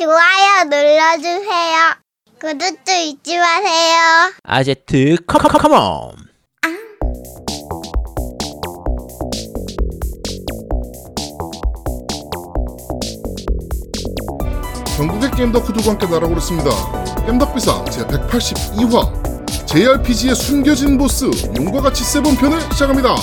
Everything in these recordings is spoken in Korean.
좋아요 눌러주세요. 구독도 잊지 마세요. 아제트 컴컴컴온 전국의 게임 덕후들과 함께 날아오르습니다. 겜덕비상 제182화 JRPG의 숨겨진 보스 용과 같이 세본 편을 시작합니다.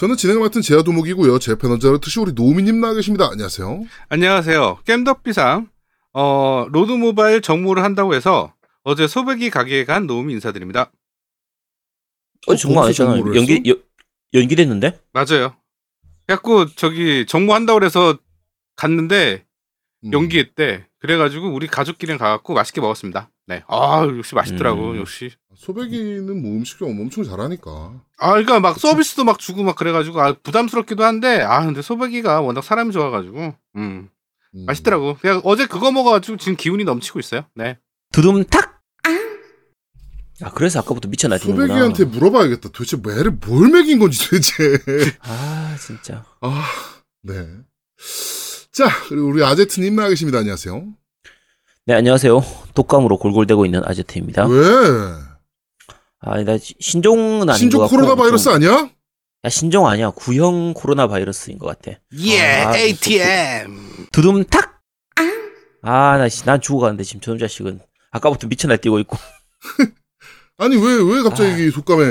저는 진행을 맡은 제야도목이고요. 제 패널자로 역시 우리 노미님 나와 계십니다. 안녕하세요. 안녕하세요. 겜덕비상 어, 로드 모바일 정모를 한다고 해서 어제 소백이 가게에 간 노미 인사드립니다. 어 정말 거기서 아니잖아 연기 여, 연기됐는데 맞아요. 그래갖고 저기 정모한다고 그래서 갔는데 음. 연기했대. 그래가지고 우리 가족끼리 가갖고 맛있게 먹었습니다. 네. 아 역시 맛있더라고. 음. 역시. 소백이는 뭐 음식 좀 엄청 잘하니까. 아 그러니까 막 서비스도 막 주고 막 그래가지고 아 부담스럽기도 한데 아 근데 소백이가 워낙 사람이 좋아가지고 음 음. 맛있더라고. 그냥 어제 그거 먹어가지고 지금 기운이 넘치고 있어요. 네. 두둠탁 아 그래서 아까부터 미쳐 날뛰는구나 소백이한테 물어봐야겠다. 도대체 매를 뭘 먹인 건지 도대체. 아 진짜 아, 네. 자, 그리고 우리 아제트님 나와 계십니다. 안녕하세요. 네 안녕하세요 독감으로 골골대고 있는 아제트입니다 왜? 아나 신종은 아닌 신종 것 같고 코로나 바이러스 좀- 아니야? 야 신종 아니야 구형 코로나 바이러스인 것 같아 예 아, ATM. 두둠탁 아 나 난 죽어가는데 지금 저놈 자식은 아까부터 미쳐 날뛰고 있고 아니, 왜, 왜 갑자기 속감에.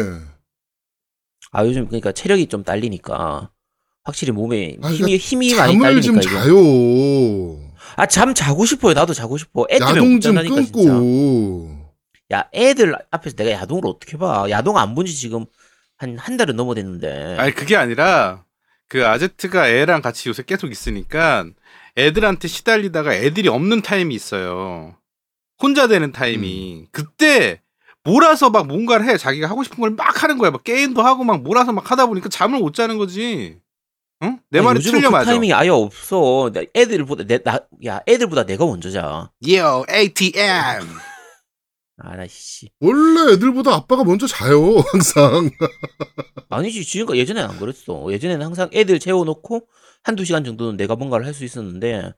아 요즘 그러니까 체력이 좀 딸리니까 확실히 몸에 아, 힘이 힘이 많이 딸리니까 좀 이게 자요. 아 잠 자고 싶어요. 나도 자고 싶어. 애 때문에 야동 못좀 진짜 끊고. 야 애들 앞에서 내가 야동을 어떻게 봐? 야동 안 본 지 지금 한 한 달은 넘어됐는데. 아니 그게 아니라 그 아제트가 애랑 같이 요새 계속 있으니까 애들한테 시달리다가 애들이 없는 타임이 있어요. 혼자 되는 타임이. 그때 몰아서 막 뭔가를 해. 자기가 하고 싶은 걸 막 하는 거야. 막 게임도 하고 막 몰아서 막 하다 보니까 잠을 못 자는 거지. 응? 내 아니, 말이 틀려 그 맞아. 타이밍이 아예 없어 나 애들보다 내, 나, 야 애들보다 내가 먼저 자아 Yo ATM. 나씨 원래 애들보다 아빠가 먼저 자요, 항상. 아니지 지금까지 예전에는 안 그랬어 예전에는 항상 애들 재워놓고 한두 시간 정도는 내가 뭔가를 할 수 있었는데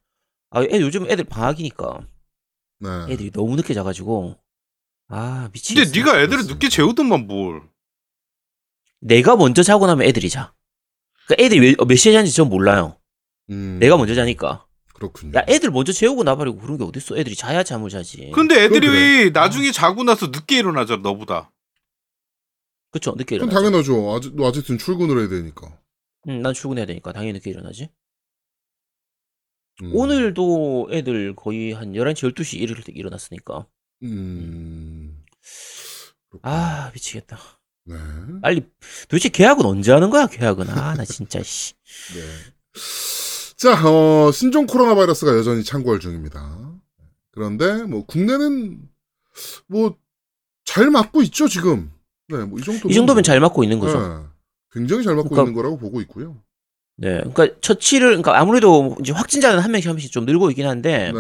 아 애, 요즘 애들 방학이니까 네. 애들이 너무 늦게 자가지고 아 미치겠어 근데 네가 애들을. 늦게 재우던만 뭘. 내가 먼저 자고 나면 애들이 자 그러니까 애들이 몇, 몇 시에 자는지 전 몰라요 음, 내가 먼저 자니까 그렇군요. 야 애들 먼저 재우고 나버리고 그런 게 어딨어 애들이 자야 잠을 자지 근데 애들이 그래. 나중에 자고 나서 늦게 일어나잖아 너보다. 그쵸 늦게 그건 일어나지 당연하죠. 아직, 너 아직은 출근을 해야 되니까. 응, 난 출근해야 되니까 당연히 늦게 일어나지 음. 오늘도 애들 거의 한 11시 12시 이럴 때 일어났으니까 음. 아 미치겠다 네. 빨리 도대체 계약은 언제 하는 거야 계약은 아 나 진짜 씨 네. 자, 어, 신종 코로나 바이러스가 여전히 창궐 중입니다. 그런데 뭐 국내는 뭐 잘 맞고 있죠 지금. 네, 뭐 이 정도. 이 정도면 잘 맞고 있는 거죠 네, 굉장히 잘 맞고 그러니까- 있는 거라고 보고 있고요. 네 그러니까 처치를 그러니까 아무래도 이제 확진자는 한 명씩 한 명씩 좀 늘고 있긴 한데 네,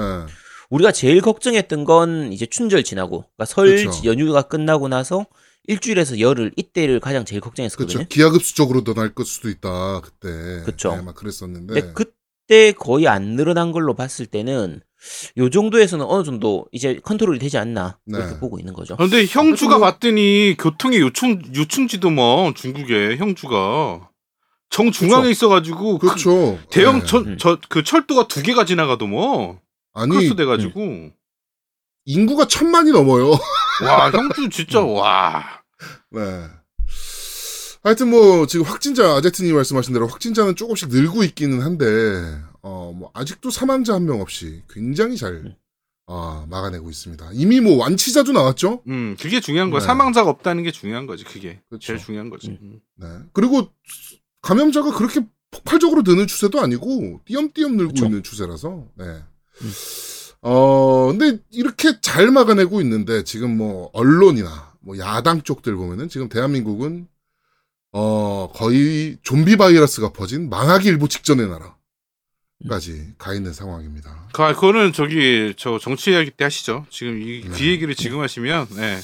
우리가 제일 걱정했던 건 이제 춘절 지나고 그러니까 설 그쵸. 연휴가 끝나고 나서 일주일에서 열흘 이때를 가장 제일 걱정했었거든요 그렇죠. 기하급수적으로 늘어날 것 수도 있다 그때. 그쵸. 네, 막 그랬었는데. 그때 거의 안 늘어난 걸로 봤을 때는 요 정도에서는 어느 정도 이제 컨트롤이 되지 않나 그렇게 네. 보고 있는 거죠. 근데 형주가 뭐- 봤더니 교통의 요충 요충지도만 중국에 형주가 정 중앙에. 있어가지고 그 그렇죠. 대형 네. 전저그 철도가 두 개가 지나가도 뭐 아니 크로스 돼가지고 인구가 천만이 넘어요. 와 형주 진짜 와 네. 하여튼 뭐 지금 확진자 아제트님 말씀하신 대로 확진자는 조금씩 늘고 있기는 한데 어 뭐 아직도 사망자 한 명 없이 굉장히 잘 음. 아, 막아내고 있습니다. 이미 뭐 완치자도 나왔죠. 음 그게 중요한 거야 네. 사망자가 없다는 게 중요한 거지 그게 그렇죠. 제일 중요한 거지 음. 음. 네. 그리고 감염자가 그렇게 폭발적으로 느는 추세도 아니고 띄엄띄엄 늘고 그쵸. 있는 추세라서 네. 어 근데 이렇게 잘 막아내고 있는데 지금 뭐 언론이나 뭐 야당 쪽들 보면은 지금 대한민국은 어 거의 좀비 바이러스가 퍼진 망하기 일보 직전의 나라. 까지 가 있는 상황입니다. 그, 그거는 저기 저 정치 이야기 때 하시죠. 지금 이, 네. 그 얘기를 지금 하시면 네.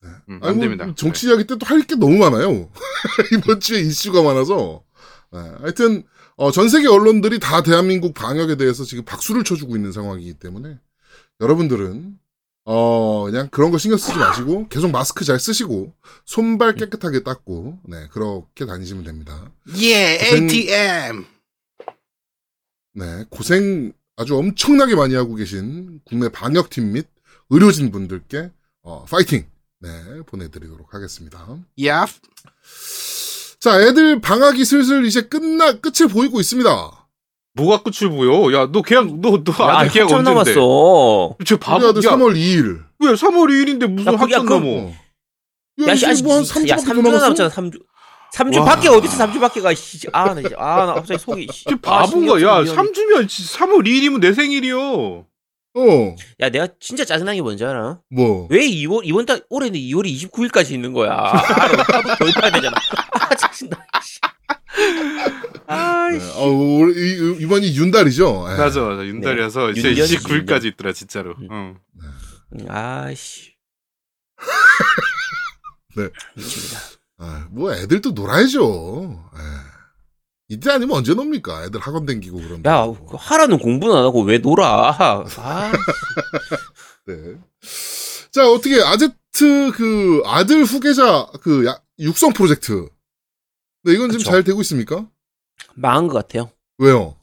네. 음, 아니, 안뭐 됩니다. 정치 이야기 때 또 할 게 너무 많아요. 이번 주에 이슈가 많아서. 네, 하여튼, 어, 전 세계 언론들이 다 대한민국 방역에 대해서 지금 박수를 쳐주고 있는 상황이기 때문에 여러분들은, 어, 그냥 그런 거 신경 쓰지 마시고 계속 마스크 잘 쓰시고 손발 깨끗하게 닦고, 네, 그렇게 다니시면 됩니다. 예, 고생- ATM. 네, 고생 아주 엄청나게 많이 하고 계신 국내 방역팀 및 의료진 분들께, 어, 파이팅! 네, 보내드리도록 하겠습니다. 야. 자, 애들 방학이 슬슬 이제 끝나, 끝을 보이고 있습니다. 뭐가 끝을 보여? 야, 너 계약 너 너 야, 아직 계약 언제인데? 남았어. 저 바보. 야, 3월 2일. 왜 3월 2일인데 무슨 야, 학점 그- 넘어? 어. 야, 이제 씨, 뭐한 야, 3주밖에 더 3주 남았어? 남았잖아, 3주. 3주 와. 밖에 어디서 3주 밖에 가, 씨. 아, 나 이제, 아, 나 갑자기 속이, 씨. 저 아, 바본가? 신경 야, 쓰기 3주면 3월 2일이면 내 생일이요. 어, 야, 내가 진짜 짜증난 게 뭔지 알아? 뭐. 왜 2월, 이번 달, 올해는 2월이 29일까지 있는 거야. 아, 더 입어야 되잖아. 아, 짜증나, 씨. 아, 네, 씨. 어, 올- 이- 이번이 윤달이죠? 예. 맞아, 맞아. 윤달이어서 이제 윤년이지, 29일까지 있더라, 진짜로. 음. 응. 아, 씨. 네. 미칩니다. 아, 뭐 애들도 놀아야죠. 예. 이때 아니면 언제 놉니까? 애들 학원 댕기고 그런다. 야, 그 하라는 공부는 안 하고 왜 놀아? 아, 네. 자, 어떻게 아제트 그 아들 후계자 그 야- 육성 프로젝트. 네, 이건 지금 그쵸. 잘 되고 있습니까? 망한 것 같아요. 왜요?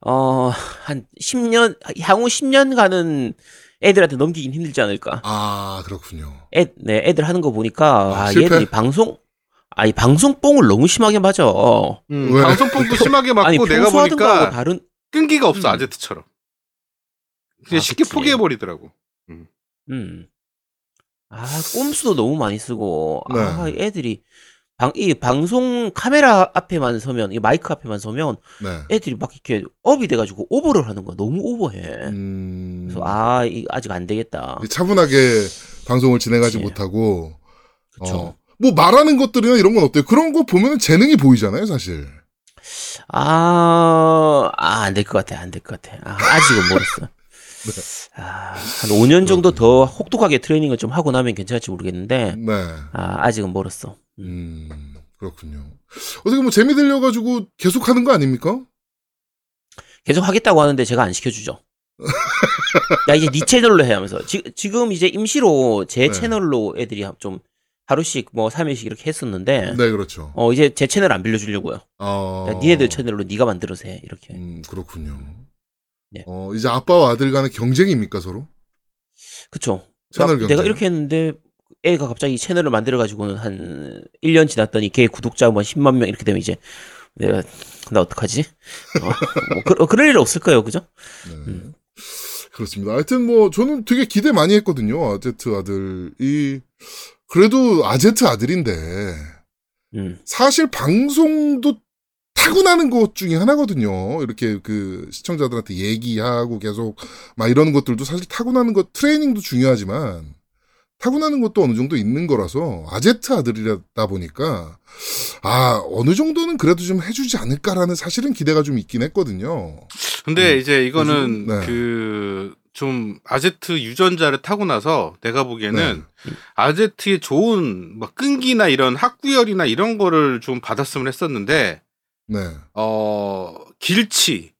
어, 한 10년, 향후 10년 가는 애들한테 넘기긴 힘들지 않을까. 아, 그렇군요. 애, 네, 애들 하는 거 보니까, 아, 아? 얘들이 방송, 아니, 방송뽕을 너무 심하게 맞아. 음, 왜? 방송폭도 심하게 맞고 아니, 내가 보니까 다른, 끈기가 없어, 음. 아제트처럼. 그냥 아, 쉽게 그치. 포기해버리더라고. 음. 아, 꼼수도 너무 많이 쓰고, 네. 아, 애들이, 방, 이 방송 카메라 앞에만 서면, 이 마이크 앞에만 서면, 네. 애들이 막 이렇게 업이 돼가지고 오버를 하는 거야. 너무 오버해. 음. 그래서, 아, 이 아직 안 되겠다. 차분하게 방송을 진행하지 그치. 못하고 그쵸. 어, 뭐 말하는 것들이나 이런 건 어때요? 그런 거 보면 재능이 보이잖아요, 사실. 아, 아, 안 될 것 같아. 안 될 것 같아. 아, 아직은 멀었어. 아, 한 5년 정도 더 혹독하게 트레이닝을 좀 하고 나면 괜찮을지 모르겠는데, 네. 아, 아직은 멀었어. 음. 음, 그렇군요. 어떻게 뭐 재미 들려가지고 계속 하는 거 아닙니까? 계속 하겠다고 하는데 제가 안 시켜주죠. 야, 이제 네 채널로 해 하면서. 지, 지금 이제 임시로 제 네. 채널로 애들이 좀 하루씩 뭐 3일씩 이렇게 했었는데, 네, 그렇죠. 어, 이제 제 채널 안 빌려주려고요. 어. 야, 니네들 채널로 네가 만들어서 해. 이렇게. 음, 그렇군요. 네. 어, 이제 아빠와 아들 간의 경쟁입니까, 서로? 그쵸. 채널 나- 경쟁. 내가 이렇게 했는데 애가 갑자기 채널을 만들어 가지고는 한 1년 지났더니 걔 구독자 뭐 10만 명 이렇게 되면 이제 내가 나 어떡하지? 어, 뭐 그, 어, 그럴 일 없을 거예요. 그죠? 네. 음. 그렇습니다. 하여튼 뭐 저는 되게 기대 많이 했거든요. 아제트 아들이 그래도 아제트 아들인데 음. 사실 방송도 타고나는 것 중에 하나거든요. 이렇게 그 시청자들한테 얘기하고 계속 막 이러는 것들도 사실 타고나는 것 트레이닝도 중요하지만 타고나는 것도 어느 정도 있는 거라서 아제트 아들이다 보니까 아 어느 정도는 그래도 좀 해주지 않을까라는 사실은 기대가 좀 있긴 했거든요. 근데 음. 이제 이거는 네. 그좀 아제트 유전자를 타고 나서 내가 보기에는 네. 아제트의 좋은 막 끈기나 이런 학구열이나 이런 거를 좀 받았으면 했었는데 네. 어 길치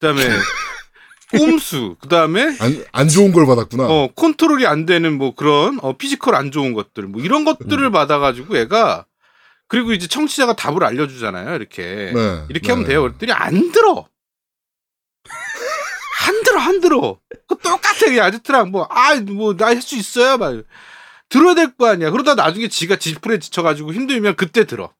그다음에 꼼수. 그다음에 안, 안 좋은 걸 받았구나. 어 컨트롤이 안 되는 뭐 그런 어 피지컬 안 좋은 것들 뭐 이런 것들을 음. 받아가지고 얘가 그리고 이제 청취자가 답을 알려주잖아요 이렇게. 네. 이렇게 네. 하면 돼요. 그랬더니 안 들어. 안 들어 안 들어. 그 똑같아 그냥 아제트랑. 뭐 아 뭐 나 할 수 있어요? 막 들어야 될 거 아니야. 그러다 나중에 지가 지풀에 지쳐가지고 힘들면 그때 들어.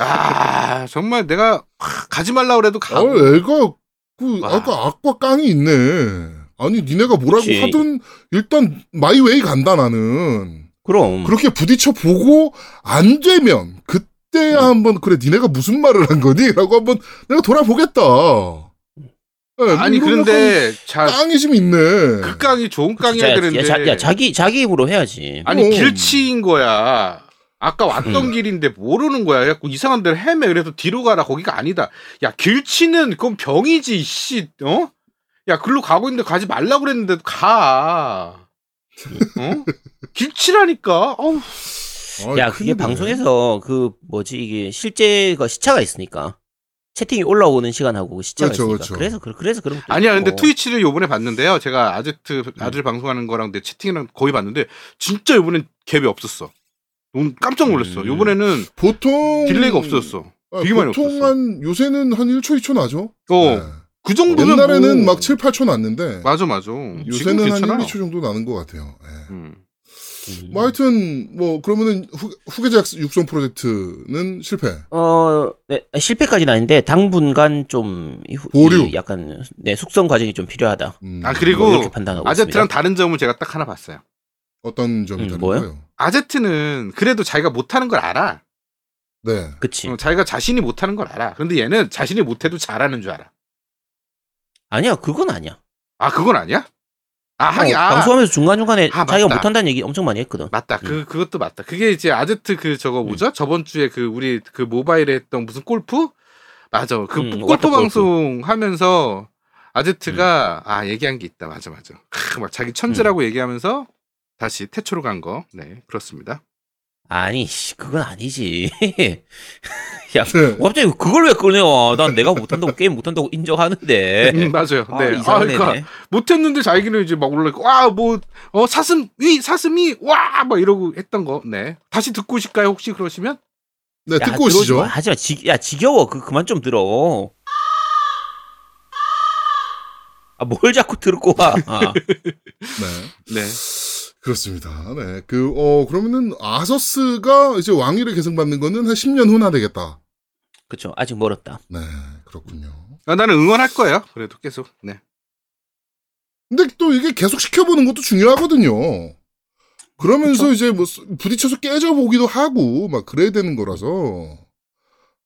아 정말 내가 하, 가지 말라 그래도 가고. 어, 애가 그 와. 아까 악과 깡이 있네. 아니 니네가 뭐라고 그치. 하든 일단 마이웨이 간다 나는. 그럼 그렇게 부딪혀 보고 안 되면 그때야 음. 한번 그래 니네가 무슨 말을 한 거니?라고 한번 내가 돌아보겠다. 네, 아니 이런 그런데 자 깡이 좀 있네. 그 깡이 좋은 진짜 깡이어야 야, 되는데 자, 야, 자기 자기 입으로 해야지. 아니 어. 길치인 거야 아까 왔던 음. 길인데 모르는 거야. 그래갖고 이상한 데를 헤매. 그래서 뒤로 가라. 거기가 아니다. 야, 길치는 그건 병이지, 씨. 어? 야, 글로 가고 있는데 가지 말라고 그랬는데 가. 어? 길치라니까. 어우. 아, 야, 그게 큰일이네. 방송에서 그 뭐지 이게 실제가 시차가 있으니까 채팅이 올라오는 시간하고 시차가 그렇죠, 있으니까 그렇죠. 그래서 그- 그래서 그런 아니야, 근데. 트위치를 요번에 봤는데요. 제가 아제트 음. 아들 방송하는 거랑 내 채팅이랑 거의 봤는데 진짜 요번엔 갭이 없었어. 너무 깜짝 놀랐어. 음. 요번에는 보통 딜레이가 없었어. 아, 되게 많이 보통 없었어. 한 요새는 한 1초 2초 나죠. 어, 네. 그 정도면 옛날에는 뭐- 막 7, 8초 났는데 맞아, 맞아. 요새는 한 1, 괜찮아. 2초 정도 나는 것 같아요. 예. 음. 음. 뭐 하여튼 뭐 그러면은 후, 후계자 육성 프로젝트는 실패. 어, 네, 실패까지는 아닌데 당분간 좀 보류. 이 약간 네, 숙성 과정이 좀 필요하다. 음, 아, 그리고 뭐 아제트랑. 다른 점을 제가 딱 하나 봤어요. 어떤 점이 음, 다른 뭐요? 거예요? 아제트는 그래도 자기가 못하는 걸 알아. 네. 그치. 어, 자기가 자신이 못하는 걸 알아. 근데 얘는 자신이 못해도 잘하는 줄 알아. 아니야, 그건 아니야. 아, 그건 아니야? 아, 하긴, 어, 아. 방송하면서 중간중간에 아, 자기가 맞다. 못한다는 얘기 엄청 많이 했거든. 맞다. 그, 그것도 맞다. 그게 이제 아제트 그 저거 뭐죠? 저번 주에 그 우리 그 모바일에 했던 무슨 골프? 맞아. 그 음, 골프 워터 골프. 방송 하면서 아제트가 아, 얘기한 게 있다. 맞아, 맞아. 크, 막 자기 천재라고 얘기하면서 다시 태초로 간 거. 네, 그렇습니다. 아니, 씨, 그건 아니지. 야, 네. 갑자기 그걸 왜 꺼내와? 난 내가 못한다고 게임 못한다고 인정하는데. 음, 맞아요. 아, 네. 아, 이상한 그러니까. 못했는데 자기는 이제 막 올라있고, 와, 뭐, 어, 사슴, 위, 사슴이, 와! 막 이러고 했던 거. 네. 다시 듣고 오실까요? 혹시 그러시면? 네, 야, 듣고 오시죠. 마. 하지 마. 지, 야, 지겨워. 그, 그만 좀 들어. 아, 뭘 자꾸 들고 와. 아, 네. 네. 그렇습니다. 네. 그, 어, 그러면은 아서스가 이제 왕위를 계승받는 거는 한 10년 후나 되겠다. 그쵸. 아직 멀었다. 네. 그렇군요. 아, 나는 응원할 거예요. 그래도 계속. 네. 근데 또 이게 계속 시켜보는 것도 중요하거든요. 그러면서 이제 뭐 부딪혀서 깨져보기도 하고 막 그래야 되는 거라서.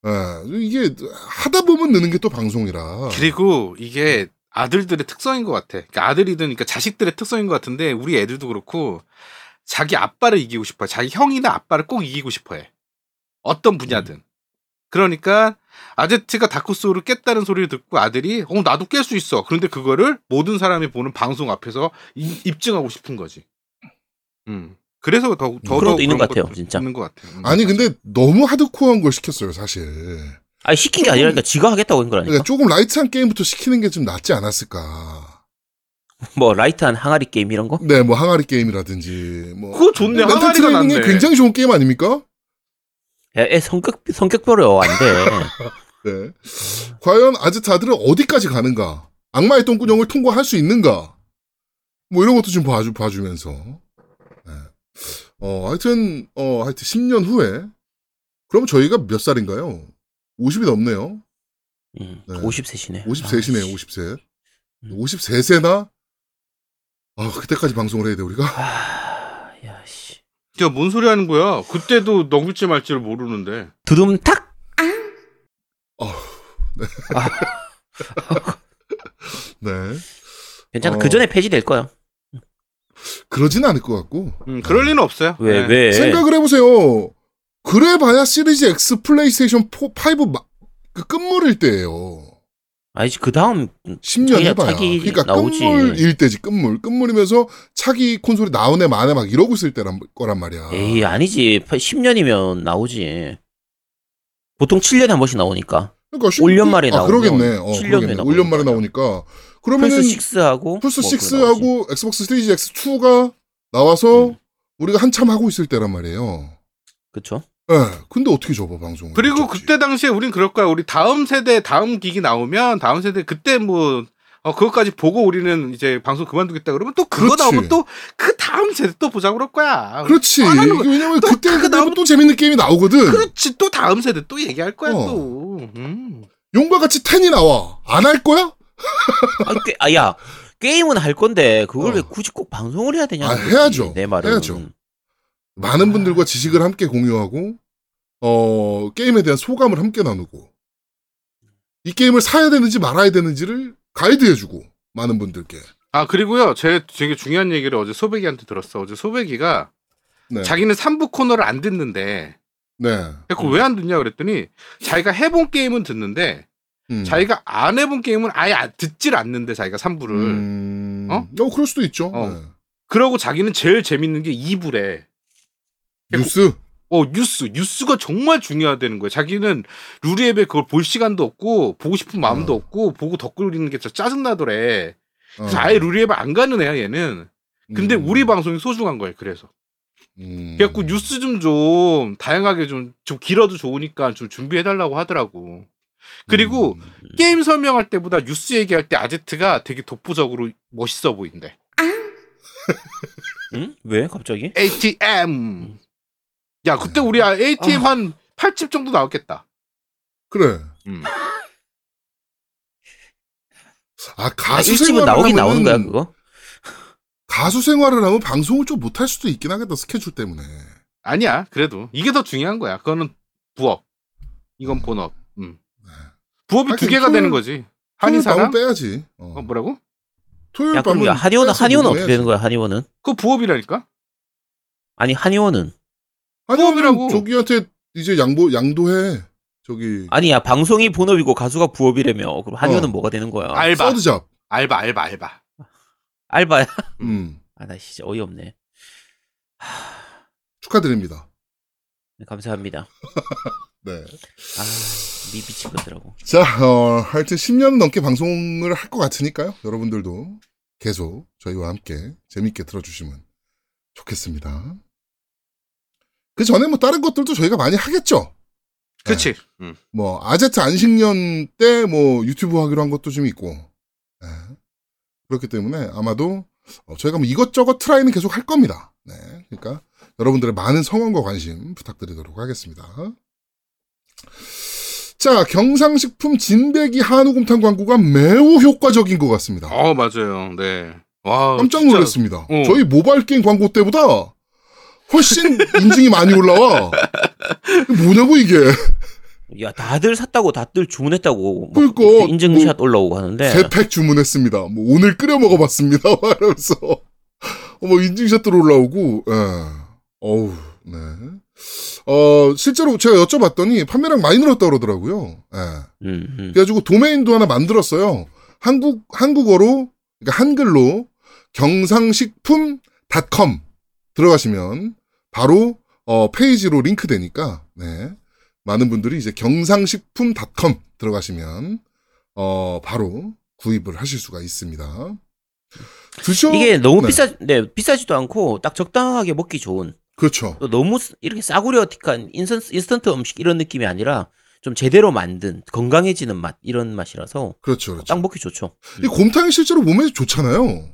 예, 이게 하다 보면 느는 게 또 방송이라. 그리고 이게 아들들의 특성인 것 같아. 그러니까 아들이든 그러니까 자식들의 특성인 것 같은데 우리 애들도 그렇고 자기 아빠를 이기고 싶어요. 자기 형이나 아빠를 꼭 이기고 싶어해. 어떤 분야든. 그러니까 아제트가 다크소울을 깼다는 소리를 듣고 아들이 어 나도 깰 수 있어. 그런데 그거를 모든 사람이 보는 방송 앞에서 이- 입증하고 싶은 거지. 음. 그래서 더더 그런 것도 있는 것 같아요, 진짜. 있는 것 같아요. 음, 아니. 근데 너무 하드코어한 걸 시켰어요 사실. 아니, 시킨 게 아니라, 그러니까 지가 하겠다고 한 거라니까. 그러니까 조금 라이트한 게임부터 시키는 게 좀 낫지 않았을까. 뭐, 라이트한 항아리 게임 이런 거? 네, 뭐 항아리 게임이라든지 뭐 그거 좋네. 멘탈 항아리가 낫네. 굉장히 좋은 게임 아닙니까? 야, 애 성격, 성격별로 안 돼. 네. 과연 아즈타들은 어디까지 가는가? 악마의 똥구녕을 통과할 수 있는가? 뭐 이런 것도 좀 봐주, 봐주면서. 네. 어, 하여튼, 어, 하여튼 10년 후에. 그럼 저희가 몇 살인가요? 50이 넘네요. 음, 네. 50세시네. 53세네요, 50세. 53세나? 아, 그때까지 방송을 해야 돼, 우리가? 아, 야, 씨. 야, 뭔 소리 하는 거야? 그때도 넘길지 말지를 모르는데. 두둠탁! 네. 괜찮아. 어. 그 전에 폐지될 거야. 그러진 않을 것 같고. 음, 그럴 리는 없어요. 왜, 네. 왜? 생각을 해보세요. 그래봐야 시리즈 X 플레이스테이션 4, 5 마- 그 끝물일 때예요. 아니지, 그 다음, 10년 자기가- 해봐야. 자기 그러니까 나오지. 끝물일 때지, 끝물. 끝물이면서 차기 콘솔이 나오네, 마네 막 이러고 있을 때란 거란 말이야. 에이, 아니지. 10년이면 나오지. 보통 7년에 한 번씩 나오니까. 그러니까 십- 5년 만에 아, 나오면 그러겠네. 어, 7년 그러겠네. 후에 5년 만에 나오는 나오니까. 그러면은 플스 6하고. 플스 뭐 그거 6하고 엑스박스 시리즈 X2가 나와서 음. 우리가 한참 하고 있을 때란 말이에요. 그쵸? 예. 근데 어떻게 접어, 방송을. 그리고 접지? 그때 당시에 우린 그럴 거야. 우리 다음 세대, 다음 기기 나오면 다음 세대 그때 뭐 어, 그것까지 보고 우리는 이제 방송 그만두겠다 그러면 또 그거 그렇지. 나오면 또 그 다음 세대 또 보자 그럴 거야. 그렇지. 왜냐면 또 그때 그때 나오면 또 재밌는 게임이 나오거든. 그렇지. 또 다음 세대 또 얘기할 거야 어. 또. 음. 용과 같이 텐이 나와. 안 할 거야? 아, 게, 아, 야. 게임은 할 건데, 그걸 어. 왜 굳이 꼭 방송을 해야 되냐? 아, 해야죠. 내 말은. 해야죠. 많은 분들과 지식을 함께 공유하고 어 게임에 대한 소감을 함께 나누고 이 게임을 사야 되는지 말아야 되는지를 가이드해주고 많은 분들께 아 그리고요, 제 되게 중요한 얘기를 어제 소백이한테 들었어. 어제 소백이가 네. 자기는 3부 코너를 안 듣는데 네. 그왜 안 듣냐 그랬더니 자기가 해본 게임은 듣는데 음. 자기가 안 해본 게임은 아예 안- 듣질 않는데 자기가 3부를 음... 어? 어? 그럴 수도 있죠. 어. 네. 그러고 자기는 제일 재밌는 게 2부래 뉴스. 어 뉴스 뉴스가 정말 중요하다는 거예요 자기는 루리웹에 그걸 볼 시간도 없고 보고 싶은 마음도 어. 없고 보고 덧글 읽는 게 진짜 짜증 나더래 그래서 어. 아예 루리웹을 안 가는 애야 얘는 근데 음. 우리 방송이 소중한 거예요 그래서 음. 그래갖고 뉴스 좀 좀 다양하게 좀, 좀 길어도 좋으니까 좀 준비해달라고 하더라고. 그리고 음. 게임 설명할 때보다 뉴스 얘기할 때 아제트가 되게 독보적으로 멋있어 보인대. 응? 왜 갑자기? ATM. 야, 그때 우리 아, ATM 한 8집 정도 나왔겠다. 그래. 음. 아 아, 가수 일찍은 생활을 나오긴 나오는 거야 그거? 가수 생활을 하면 방송을 좀 못할 수도 있긴 하겠다 스케줄 때문에. 아니야, 그래도. 이게 더 중요한 거야. 그거는 부업. 이건 본업. 음. 부업이 두 하긴 개가 토요일- 되는 거지. 한의사랑? 빼야지. 어. 어, 뭐라고? 토요일 밤은 야, 한의원은 어떻게. 되는 거야 한의원은? 그거 부업이라니까? 아니 한의원은 부업이라고. 저기한테 이제 양보 양도해. 저기 아니야 방송이 본업이고 가수가 부업이라며 그럼 한의원은 어. 뭐가 되는 거야? 알바. 서드잡. 알바, 알바, 알바. 알바야? 음. 아나 진짜 어이없네. 축하드립니다. 네, 감사합니다. 네. 아 미, 미친 것들하고. 자, 어, 하여튼 10년 넘게 방송을 할 것 같으니까요. 여러분들도 계속 저희와 함께 재밌게 들어주시면 좋겠습니다. 그 전에 뭐 다른 것들도 저희가 많이 하겠죠. 그치. 음. 뭐 아제트 안식년 때 뭐 유튜브 하기로 한 것도 좀 있고 예. 그렇기 때문에 아마도 어, 저희가 뭐 이것저것 트라이는 계속 할 겁니다. 네, 그러니까 여러분들의 많은 성원과 관심 부탁드리도록 하겠습니다. 자 경상식품 진백이 한우곰탕 광고가 매우 효과적인 것 같습니다. 어, 맞아요. 네. 와. 깜짝 놀랐습니다. 어. 저희 모바일 게임 광고 때보다 훨씬 인증이 많이 올라와. 뭐냐고 이게. 야 다들 샀다고 다들 주문했다고 뭐 그러니까, 이렇게 인증샷 올라오고 하는데 세 팩 주문했습니다. 뭐 오늘 끓여 먹어봤습니다. 막 이러면서 어, 뭐 인증샷들 올라오고, 예. 어우, 네. 어 실제로 제가 여쭤봤더니 판매량 많이 늘었다 그러더라고요. 예. 음, 음. 그래가지고 도메인도 하나 만들었어요. 한국 한국어로 그러니까 한글로 경상식품닷컴 들어가시면 바로 어, 페이지로 링크 되니까 네. 많은 분들이 이제 경상식품닷컴 들어가시면 어, 바로 구입을 하실 수가 있습니다. 드셔 이게 너무 네. 비싸 네 비싸지도 않고 딱 적당하게 먹기 좋은 그렇죠. 또 너무 쓰- 이렇게 싸구려틱한 인선, 인스턴트 음식 이런 느낌이 아니라 좀 제대로 만든 건강해지는 맛 이런 맛이라서 그렇죠. 그렇죠. 딱 먹기 좋죠. 이 곰탕이 실제로 몸에 좋잖아요.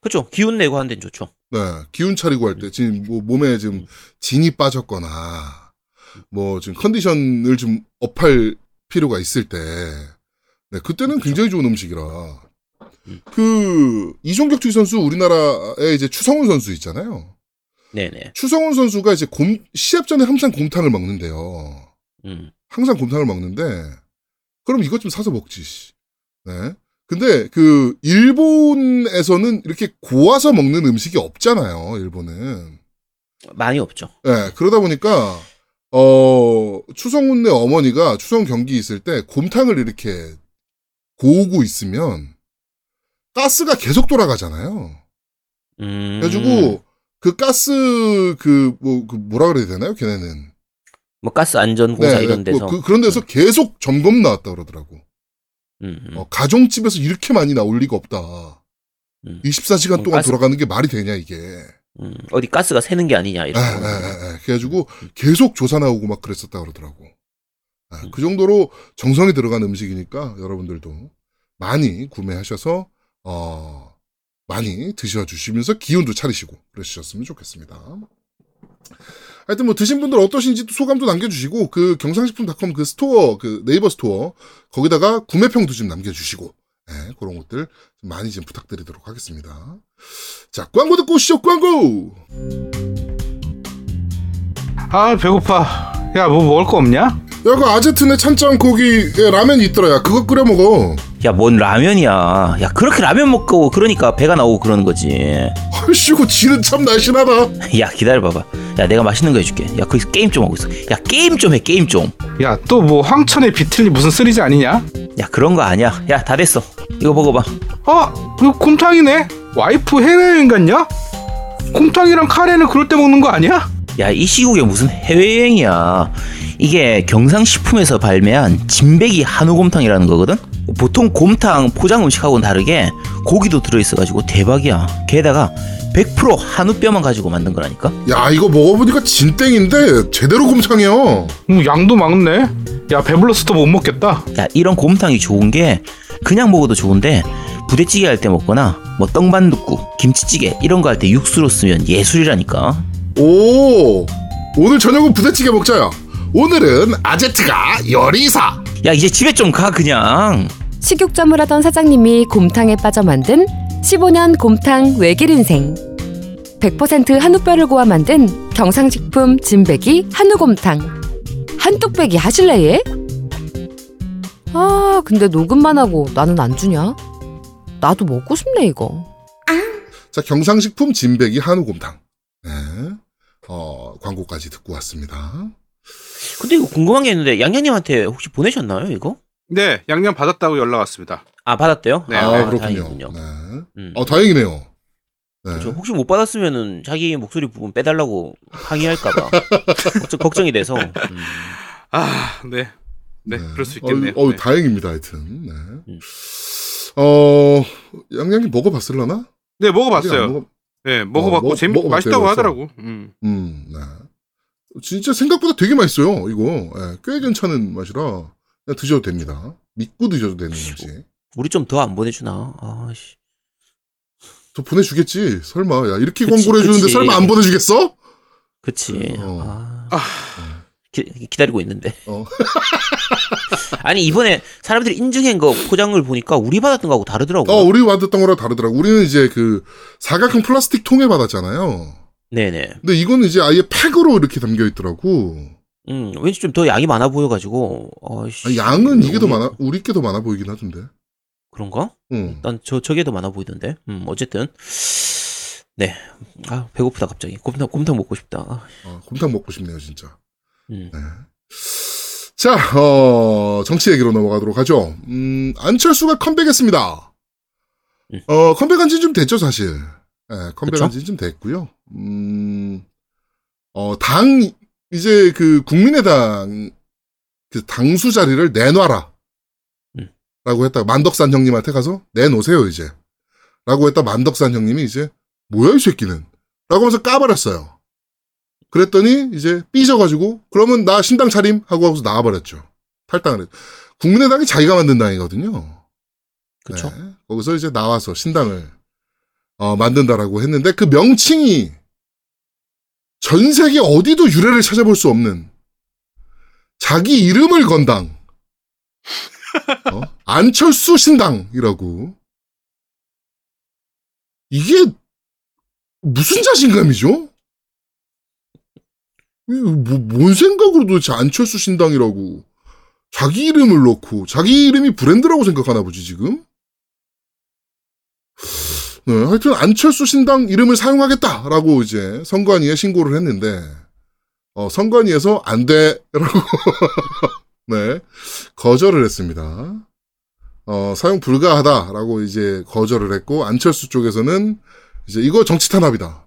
그렇죠. 기운 내고 하는 데는 좋죠. 네, 기운 차리고 할 때, 지금 뭐 몸에 지금 진이 빠졌거나, 뭐 지금 컨디션을 좀 업할 필요가 있을 때, 네, 그때는 굉장히 좋은 음식이라. 음. 그, 이종격 투기 선수 우리나라에 이제 추성훈 선수 있잖아요. 네네. 추성훈 선수가 이제 곰, 시합 전에 항상 곰탕을 먹는데요. 음. 항상 곰탕을 먹는데, 그럼 이것 좀 사서 먹지, 씨. 네. 근데 그, 일본에서는 이렇게 고아서 먹는 음식이 없잖아요, 일본은. 많이 없죠. 예, 그러다 보니까, 어, 추성훈네 어머니가 추성 경기 있을 때 곰탕을 이렇게 고우고 있으면 가스가 계속 돌아가잖아요. 음. 그래가지고 그 가스 그, 뭐, 그 뭐라 그래야 되나요? 걔네는. 뭐 가스 안전공사 네, 이런 데서 뭐 그, 그런 데서 계속 점검 나왔다 그러더라고. 음, 음. 어, 가정집에서 이렇게 많이 나올 리가 없다. 음. 24시간 음, 동안 가스- 돌아가는 게 말이 되냐, 이게. 음. 어디 가스가 새는 게 아니냐 에, 이런 에, 거. 에, 에. 그래가지고 계속 조사 나오고 막 그랬었다 그러더라고. 그 정도로 정성이 들어간 음식이니까 여러분들도 많이 구매하셔서 어 많이 드셔 주시면서 기운도 차리시고 그러셨으면 좋겠습니다. 하여튼 뭐 드신 분들 어떠신지 또 소감도 남겨주시고 그 경상식품닷컴 그 스토어 그 네이버 스토어 거기다가 구매평도 좀 남겨주시고 예, 그런 것들 좀 많이 좀 부탁드리도록 하겠습니다. 자 광고 듣고 오시죠 광고. 아, 배고파. 야, 뭐 먹을 거 없냐? 야, 그 아제트네 찬장 거기에 라면이 있더라. 야, 그거 끓여 먹어. 야, 뭔 라면이야. 야, 그렇게 라면 먹고 그러니까 배가 나오고 그러는 거지. 아이고 지는 참 날씬하다. 야 기다려봐봐 야 내가 맛있는 거 해줄게 야 거기서 게임 좀 하고 있어 야 게임 좀 해 게임 좀야 야또뭐 황천의 비틀리 무슨 쓰리지 아니냐? 그런 거 아니야 야 다 됐어 이거 먹어봐 어 이거 곰탕이네. 와이프 해외여행 갔냐? 곰탕이랑 카레는 그럴 때 먹는 거 아니야? 야 이 시국에 무슨 해외여행이야 이게 경상식품에서 발매한 진백이 한우곰탕이라는 거거든 보통 곰탕 포장 음식하고는 다르게 고기도 들어있어가지고 대박이야 게다가 100% 한우뼈만 가지고 만든 거라니까 야 이거 먹어보니까 진땡인데 제대로 곰탕이야. 음, 양도 많네. 야 배불러서 또 못 먹겠다. 야 이런 곰탕이 좋은 게 그냥 먹어도 좋은데 부대찌개 할 때 먹거나 뭐 떡반둣국 김치찌개 이런 거 할 때 육수로 쓰면 예술이라니까 오 오늘 저녁은 부대찌개 먹자야. 오늘은 아제트가 요리사. 야 이제 집에 좀 가 그냥 식육점을 하던 사장님이 곰탕에 빠져 만든 15년 곰탕 외길 인생. 100% 한우뼈를 고아 만든 경상식품 진백이 한우곰탕. 한뚝배기 하실래예? 아, 근데 녹음만 하고 나는 안 주냐? 나도 먹고 싶네 이거. 자 경상식품 진백이 한우곰탕. 네. 어 광고까지 듣고 왔습니다. 근데 이거 궁금한 게 있는데 양양님한테 혹시 보내셨나요 이거? 네 양념 받았다고 연락 왔습니다. 아 받았대요? 네, 아, 네, 그렇군요. 다행이군요. 네. 음. 어 다행이네요. 네. 그렇죠. 혹시 못 받았으면은 자기 목소리 부분 빼달라고 항의할까봐 걱정, 걱정이 돼서 음. 아 네. 네, 그럴 수 있겠네요. 어, 어, 네. 다행입니다. 하여튼. 네. 음. 어 양양이 먹어봤을라나? 네 먹어봤어요. 먹어- 네 먹어봤고 어, 먹- 재밌 먹어봤대요, 맛있다고 벌써? 하더라고. 음. 음, 네. 진짜 생각보다 되게 맛있어요. 이거 예, 꽤 괜찮은 맛이라 그냥 드셔도 됩니다. 믿고 드셔도 되는 음식. 우리 좀 더 안 보내주나? 아씨. 저 보내주겠지. 설마 야 이렇게 그치, 광고를 해주는데 그치. 설마 안 보내주겠어? 그치. 어. 아. 아. 기, 기다리고 있는데. 어. 아니 이번에 사람들이 인증한 거 포장을 보니까 우리 받았던 거하고 다르더라고. 어, 우리 받았던 거랑 다르더라고. 우리는 이제 그 사각형 플라스틱 통에 받았잖아요. 네네. 근데 이거는 이제 아예 팩으로 이렇게 담겨 있더라고. 음 왠지 좀 더 양이 많아 보여가지고. 어이씨. 아, 양은 이게 더 우리- 많아, 우리 게 더 많아 보이긴 하던데. 그런가? 응. 난저 저게 더 많아 보이던데. 음 어쨌든. 네. 아 배고프다 갑자기. 곰탕 곰탕 먹고 싶다. 아, 어, 곰탕 먹고 싶네요, 진짜. 음. 네. 자, 어, 정치 얘기로 넘어가도록 하죠. 음, 안철수가 컴백했습니다. 음. 어, 컴백한 지 좀 됐죠, 사실. 예, 컴백한? 지 좀 됐고요. 음, 어, 당, 이제 그 국민의당 그 당수 자리를 내놔라. 음. 라고 했다. 만덕산 형님한테 가서 내놓으세요, 이제. 라고 했다 만덕산 형님이 이제, 뭐야, 이 새끼는. 라고 하면서 까버렸어요. 그랬더니 이제 삐져가지고 그러면 나 신당 차림 하고 하고서 나와버렸죠. 탈당을 했. 국민의당이 자기가 만든 당이거든요. 그쵸? 네. 거기서 이제 나와서 신당을 어, 만든다라고 했는데 그 명칭이 전 세계 어디도 유래를 찾아볼 수 없는 자기 이름을 건 당. 어? 안철수 신당이라고. 이게 무슨 자신감이죠? 뭐, 뭔 생각으로 도대체 안철수 신당이라고 자기 이름을 넣고 자기 이름이 브랜드라고 생각하나 보지 지금? 네, 하여튼 안철수 신당 이름을 사용하겠다라고 이제 선관위에 신고를 했는데 어, 선관위에서 안 돼라고 네 거절을 했습니다. 어, 사용 불가하다라고 이제 거절을 했고 안철수 쪽에서는 이제 이거 정치 탄압이다라고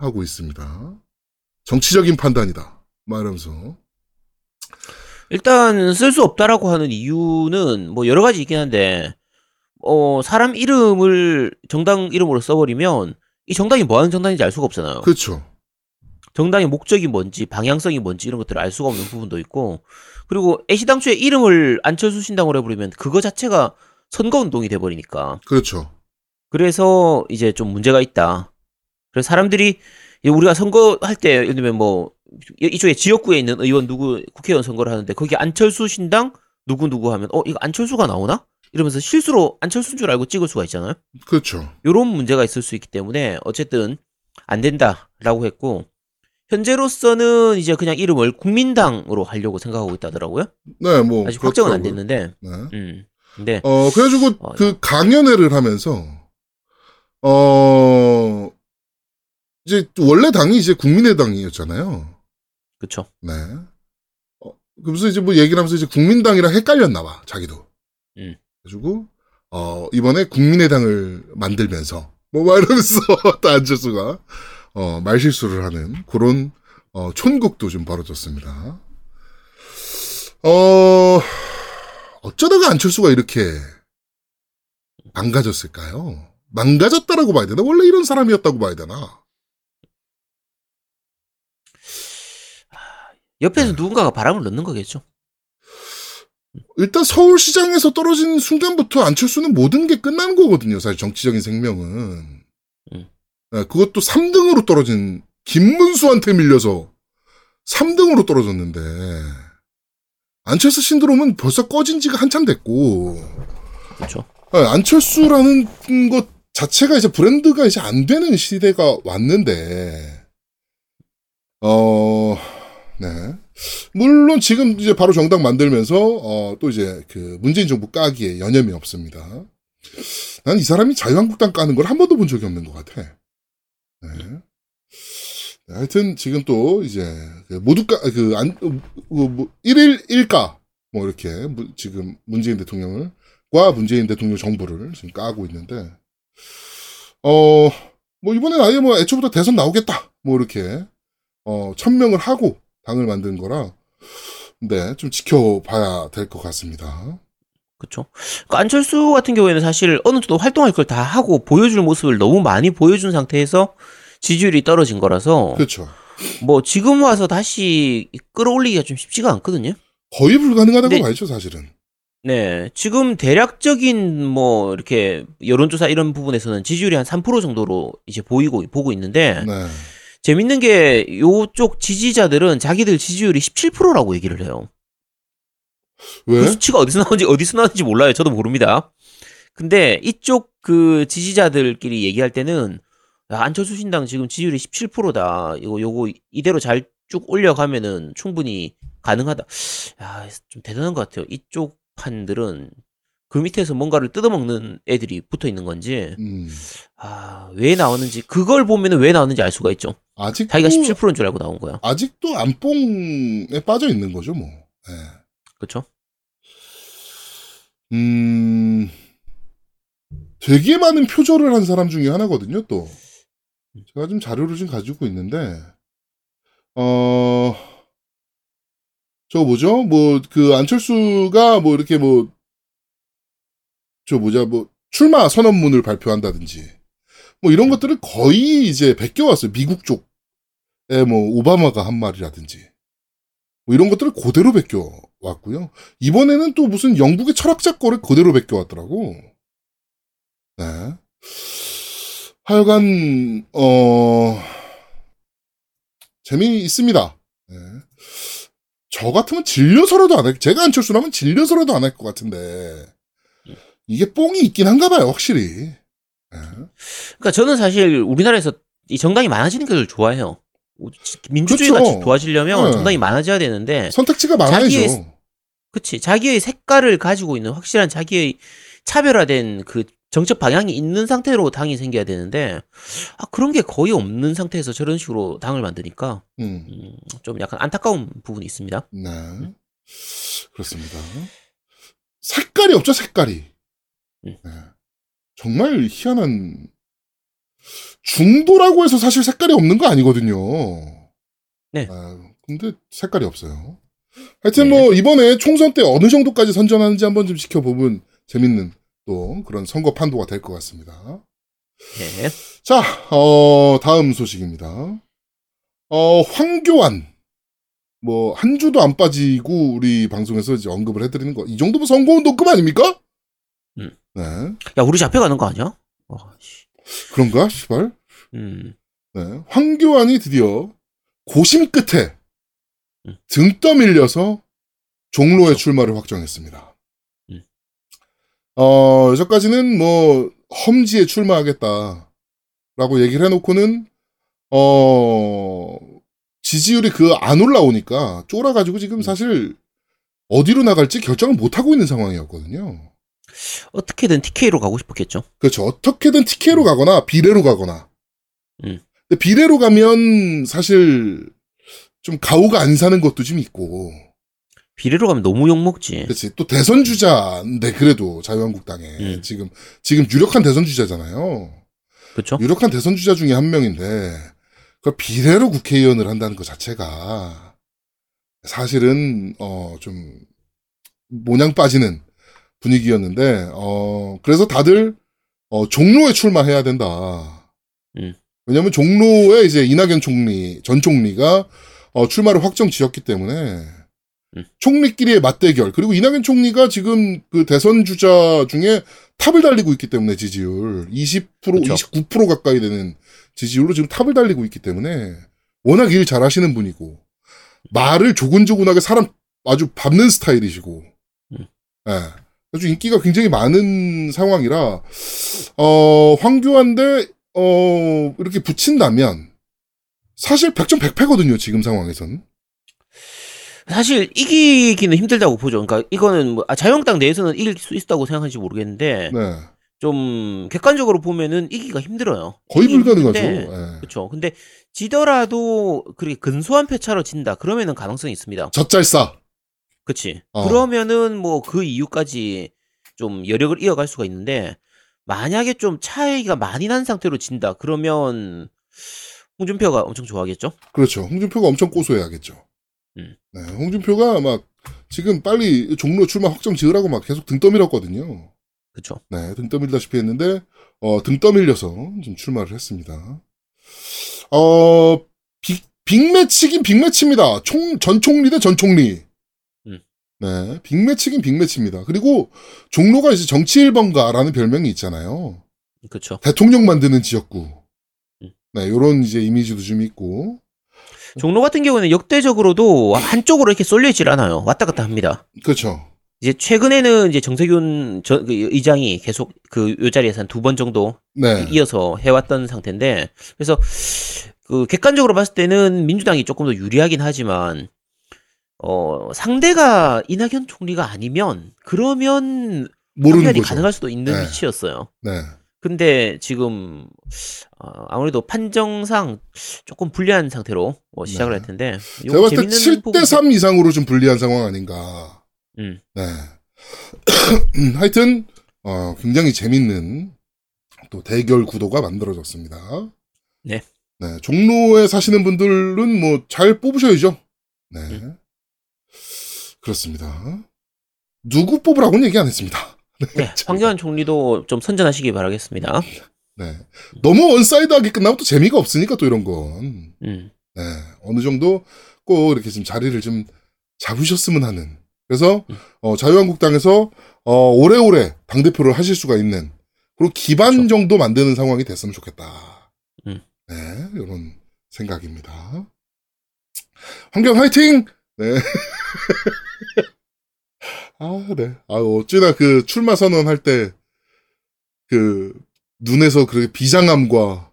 하고 있습니다. 정치적인 판단이다. 말하면서 일단 쓸 수 없다라고 하는 이유는 뭐 여러 가지 있긴 한데 어 사람 이름을 정당 이름으로 써버리면 이 정당이 뭐 하는 정당인지 알 수가 없잖아요. 그렇죠. 정당의 목적이 뭔지 방향성이 뭔지 이런 것들을 알 수가 없는 부분도 있고 그리고 애시당초에 이름을 안철수 신당으로 해버리면 그거 자체가 선거 운동이 돼버리니까 그렇죠. 그래서 이제 좀 문제가 있다. 그래서 사람들이 우리가 선거할 때 예를 들면 뭐 이- 이쪽에 지역구에 있는 의원 누구 국회의원 선거를 하는데 거기 안철수 신당 누구 누구 하면 어 이거 안철수가 나오나? 이러면서 실수로 안철수인 줄 알고 찍을 수가 있잖아요. 그렇죠. 요런 문제가 있을 수 있기 때문에 어쨌든 안 된다라고 했고 현재로서는 이제 그냥 이름을 국민당으로 하려고 생각하고 있다더라고요. 네, 뭐 아직 확정은 안 그렇더라고요. 됐는데, 네. 음, 근데 어 그래가지고 어, 그 강연회를 하면서 어, 이제 원래 당이 이제 국민의당이었잖아요. 그쵸. 네. 어, 그래서 이제 뭐 얘기를 하면서 이제 국민당이랑 헷갈렸나 봐, 자기도. 음. 그래가지고, 어, 이번에 국민의당을 만들면서, 뭐, 막 이러면서, 또 안철수가, 어, 말실수를 하는 그런, 어, 촌국도 좀 벌어졌습니다. 어, 어쩌다가 안철수가 이렇게 망가졌을까요? 망가졌다라고 봐야 되나? 원래 이런 사람이었다고 봐야 되나? 옆에서 네. 누군가가 바람을 넣는 거겠죠. 일단 서울시장에서 떨어진 순간부터 안철수는 모든 게 끝나는 거거든요. 사실 정치적인 생명은. 음. 네, 그것도 3등으로 떨어진 김문수한테 밀려서 3등으로 떨어졌는데 안철수 신드롬은 벌써 꺼진 지가 한참 됐고 그렇죠. 네, 안철수라는 것 자체가 이제 브랜드가 이제 안 되는 시대가 왔는데 어 네. 물론 지금 이제 바로 정당 만들면서 어, 또 이제 그 문재인 정부 까기에 여념이 없습니다. 난 이 사람이 자유한국당 까는 걸 한 번도 본 적이 없는 것 같아. 네. 네, 하여튼 지금 또 이제 그 모두 까, 그, 안, 그, 뭐, 1일 1가, 뭐 이렇게 무- 지금 문재인 대통령을, 과 문재인 대통령 정부를 지금 까고 있는데, 어, 뭐 이번엔 아예 뭐 애초부터 대선 나오겠다. 뭐 이렇게, 어, 천명을 하고 당을 만든 거라, 네, 좀 지켜봐야 될 것 같습니다. 그렇죠. 안철수 같은 경우에는 사실 어느 정도 활동할 걸 다 하고 보여줄 모습을 너무 많이 보여준 상태에서 지지율이 떨어진 거라서 그렇죠. 뭐 지금 와서 다시 끌어올리기가 좀 쉽지가 않거든요. 거의 불가능하다고 네. 봐야죠, 사실은. 네, 지금 대략적인 뭐 이렇게 여론조사 이런 부분에서는 지지율이 한 3% 정도로 이제 보이고 보고 있는데 네. 재밌는 게 요쪽 지지자들은 자기들 지지율이 17%라고 얘기를 해요. 왜? 그 수치가 어디서 나오는지 어디서 나오는지 몰라요. 저도 모릅니다. 근데 이쪽 그 지지자들끼리 얘기할 때는 야, 안철수 신당 지금 지지율이 17%다. 이거 요거 이대로 잘 쭉 올려가면은 충분히 가능하다. 야, 좀 대단한 것 같아요. 이쪽 판들은 그 밑에서 뭔가를 뜯어먹는 애들이 붙어 있는 건지 음. 아, 왜 나오는지 그걸 보면은 왜 나오는지 알 수가 있죠. 아직도, 자기가 17%인 줄 알고 나온 거야. 아직도 안뽕에 빠져 있는 거죠, 뭐. 네. 그렇죠? 음, 되게 많은 표절을 한 사람 중에 하나거든요, 또. 제가 좀 자료를 좀 가지고 있는데, 어, 저 뭐죠? 뭐, 그, 안철수가 뭐, 이렇게 뭐, 저 뭐냐, 뭐, 출마 선언문을 발표한다든지, 뭐, 이런 것들을 거의 이제 베껴왔어요. 미국 쪽에 뭐, 오바마가 한 말이라든지. 뭐 이런 것들을 그대로 베껴 왔고요. 이번에는 또 무슨 영국의 철학자 거를 그대로 베껴 왔더라고. 네. 하여간, 어, 재미있습니다. 네. 저 같으면 질려서라도 안 할, 제가 안철수라면 질려서라도 안 할 것 같은데, 이게 뽕이 있긴 한가 봐요, 확실히. 네. 그러니까 저는 사실 우리나라에서 이 정당이 많아지는 걸 좋아해요. 민주주의가 그쵸. 좋아지려면 네. 정당이 많아져야 되는데, 선택지가 많아야죠. 자기의- 그치 자기의 색깔을 가지고 있는 확실한 자기의 차별화된 그 정책 방향이 있는 상태로 당이 생겨야 되는데, 아 그런 게 거의 없는 상태에서 저런 식으로 당을 만드니까 음, 음, 좀 약간 안타까운 부분이 있습니다. 네. 그렇습니다. 색깔이 없죠, 색깔이. 음. 네. 정말 희한한, 중도라고 해서 사실 색깔이 없는 거 아니거든요. 네. 아, 근데 색깔이 없어요. 하여튼 네. 뭐, 이번에 총선 때 어느 정도까지 선전하는지 한번 좀 지켜보면 재밌는 또 그런 선거 판도가 될 것 같습니다. 네. 자, 어, 다음 소식입니다. 어, 황교안. 뭐, 한 주도 안 빠지고 우리 방송에서 이제 언급을 해드리는 거. 이 정도면 선거운동급 아닙니까? 음. 네. 야 우리 잡혀가는 거 아니야? 어, 씨. 그런가? 시발. 음, 네. 황교안이 드디어 고심 끝에 음. 등 떠밀려서 종로에 그렇죠. 출마를 확정했습니다. 음. 어, 여기까지는 뭐, 험지에 출마하겠다. 라고 얘기를 해놓고는, 어, 지지율이 그 안 올라오니까 쫄아가지고 지금 사실 어디로 나갈지 결정을 못하고 있는 상황이었거든요. 어떻게든 TK로 가고 싶었겠죠. 그렇죠. 어떻게든 TK로 가거나 비례로 가거나. 음. 근데 비례로 가면 사실 좀 가오가 안 사는 것도 좀 있고. 비례로 가면 너무 욕먹지. 그렇지. 또 대선 주자인데 그래도 자유한국당에 음. 지금 지금 유력한 대선 주자잖아요. 그렇죠? 유력한 대선 주자 중에 한 명인데 그 비례로 국회의원을 한다는 것 자체가 사실은 어 좀 모냥 빠지는 분위기였는데 어 그래서 다들 어 종로에 출마해야 된다. 음. 왜냐하면 종로에 이제 이낙연 총리 전 총리가 어 출마를 확정 지었기 때문에 음. 총리끼리의 맞대결 그리고 이낙연 총리가 지금 그 대선 주자 중에 탑을 달리고 있기 때문에 지지율 20% 그쵸. 29% 가까이 되는 지지율로 지금 탑을 달리고 있기 때문에 워낙 일 잘하시는 분이고 말을 조곤조곤하게 사람 아주 밟는 스타일이시고 음. 예. 아주 인기가 굉장히 많은 상황이라 어 황교안대 어 이렇게 붙인다면 사실 100점 100패거든요 지금 상황에선 사실 이기기는 힘들다고 보죠. 그러니까 이거는 뭐 아, 자유한국당 내에서는 이길 수 있다고 생각하는지 모르겠는데 네 좀 객관적으로 보면은 이기가 힘들어요. 거의 불가능하죠 예. 그렇죠. 근데 지더라도 그렇게 근소한 표차로 진다. 그러면은 가능성이 있습니다. 젖잘싸 그치. 어. 그러면은 뭐 그 이유까지 좀 여력을 이어갈 수가 있는데 만약에 좀 차이가 많이 난 상태로 진다. 그러면 홍준표가 엄청 좋아하겠죠. 그렇죠 홍준표가 엄청 고소해야겠죠 음. 네 홍준표가 막 지금 빨리 종로 출마 확정 지으라고 막 계속 등 떠밀었거든요 그렇죠. 네, 등 떠밀다시피 했는데, 어, 등 떠밀려서 좀 출마를 했습니다. 어, 빅, 빅매치긴 빅매치입니다. 총, 전 총리 대 전 총리. 음. 네, 빅매치긴 빅매치입니다. 그리고 종로가 이제 정치 1번가라는 별명이 있잖아요. 그렇죠. 대통령 만드는 지역구. 음. 네, 요런 이제 이미지도 좀 있고. 종로 같은 경우는 역대적으로도 한쪽으로 이렇게 쏠려 있질 않아요. 왔다 갔다 합니다. 그렇죠. 이제 최근에는 이제 정세균 저, 그 의장이 계속 그 요 자리에서 한 두 번 정도 네. 이어서 해왔던 상태인데 그래서 그 객관적으로 봤을 때는 민주당이 조금 더 유리하긴 하지만 어 상대가 이낙연 총리가 아니면 그러면 모르는 거죠. 가능할 수도 있는 네. 위치였어요. 네. 근데 지금 어, 아무래도 판정상 조금 불리한 상태로 어, 시작을 네. 할 텐데 제가 봤을 때 재밌는 7대 3 이상으로 좀 불리한 상황 아닌가. 음. 네. 음, 하여튼, 어, 굉장히 재밌는 또 대결 구도가 만들어졌습니다. 네. 네. 종로에 사시는 분들은 뭐 잘 뽑으셔야죠. 네. 음. 그렇습니다. 누구 뽑으라고는 얘기 안 했습니다. 네, 황교안 총리도 좀 선전하시기 바라겠습니다. 네. 너무 원사이드하게 끝나면 또 재미가 없으니까 또 이런 건. 음. 네, 어느 정도 꼭 이렇게 좀 자리를 좀 잡으셨으면 하는. 그래서, 음. 어, 자유한국당에서, 어, 오래오래 당 대표를 하실 수가 있는, 그리고 기반 그렇죠. 정도 만드는 상황이 됐으면 좋겠다. 음. 네, 이런 생각입니다. 환경 화이팅! 네. 아, 네. 아, 어찌나 그 출마 선언할 때, 그, 눈에서 그렇게 비장함과,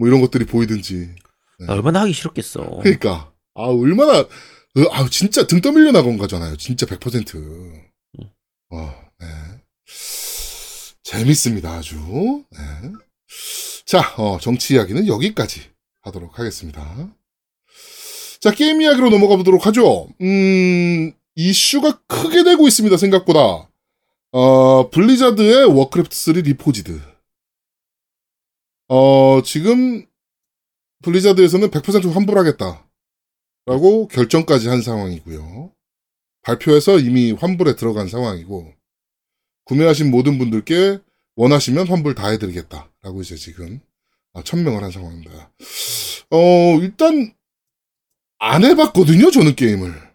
뭐 이런 것들이 보이든지. 네. 얼마나 하기 싫었겠어. 그러니까 아 얼마나 어, 아 진짜 등 떠밀려 나간 거잖아요. 진짜 100%. 어, 네. 재밌습니다, 아주. 네. 자, 어, 정치 이야기는 여기까지 하도록 하겠습니다. 자, 게임 이야기로 넘어가 보도록 하죠. 음, 이슈가 크게 되고 있습니다, 생각보다. 어, 블리자드의 워크래프트 3 리포지드. 어, 지금 블리자드에서는 100% 환불하겠다. 라고 결정까지 한 상황이고요. 발표해서 이미 환불에 들어간 상황이고, 구매하신 모든 분들께 원하시면 환불 다 해드리겠다. 라고 이제 지금 아, 천명을 한 상황입니다. 어, 일단, 안 해봤거든요, 저는 게임을.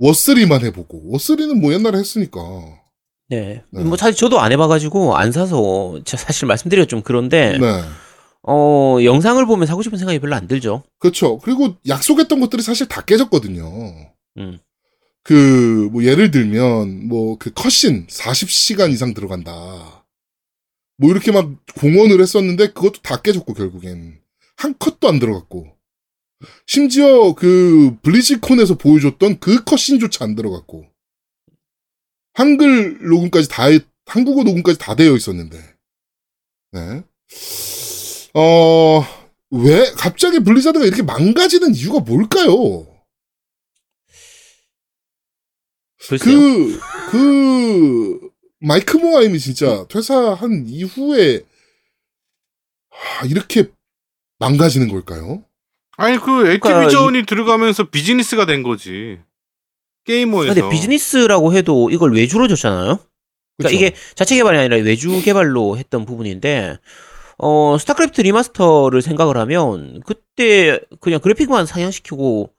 워쓰리만 해보고. 워쓰리는 뭐 옛날에 했으니까. 네. 네. 뭐 사실 저도 안 해봐가지고 안 사서 제가 사실 말씀드리기가 좀 그런데 네. 어 영상을 보면 사고 싶은 생각이 별로 안 들죠. 그렇죠. 그리고 약속했던 것들이 사실 다 깨졌거든요. 음. 그, 뭐, 예를 들면, 뭐, 그 컷신 40시간 이상 들어간다. 뭐, 이렇게 막 공언을 했었는데, 그것도 다 깨졌고, 결국엔. 한 컷도 안 들어갔고. 심지어 그, 블리즈콘에서 보여줬던 그 컷신조차 안 들어갔고. 한글 녹음까지 다, 해- 한국어 녹음까지 다 되어 있었는데. 네. 어, 왜, 갑자기 블리자드가 이렇게 망가지는 이유가 뭘까요? 글쎄요. 그, 그, 마이크 모하임이 진짜 퇴사한 이후에, 하, 이렇게 망가지는 걸까요? 아니 그 그러니까 액티비전이 들어가면서 비즈니스가 된 거지. 게이머에서. 근데 비즈니스라고 해도 이걸 외주로 줬잖아요. 그러니까 그쵸? 이게 자체 개발이 아니라 외주 개발로 했던 부분인데 어 스타크래프트 리마스터를 생각을 하면 그때 그냥 그래픽만 상향시키고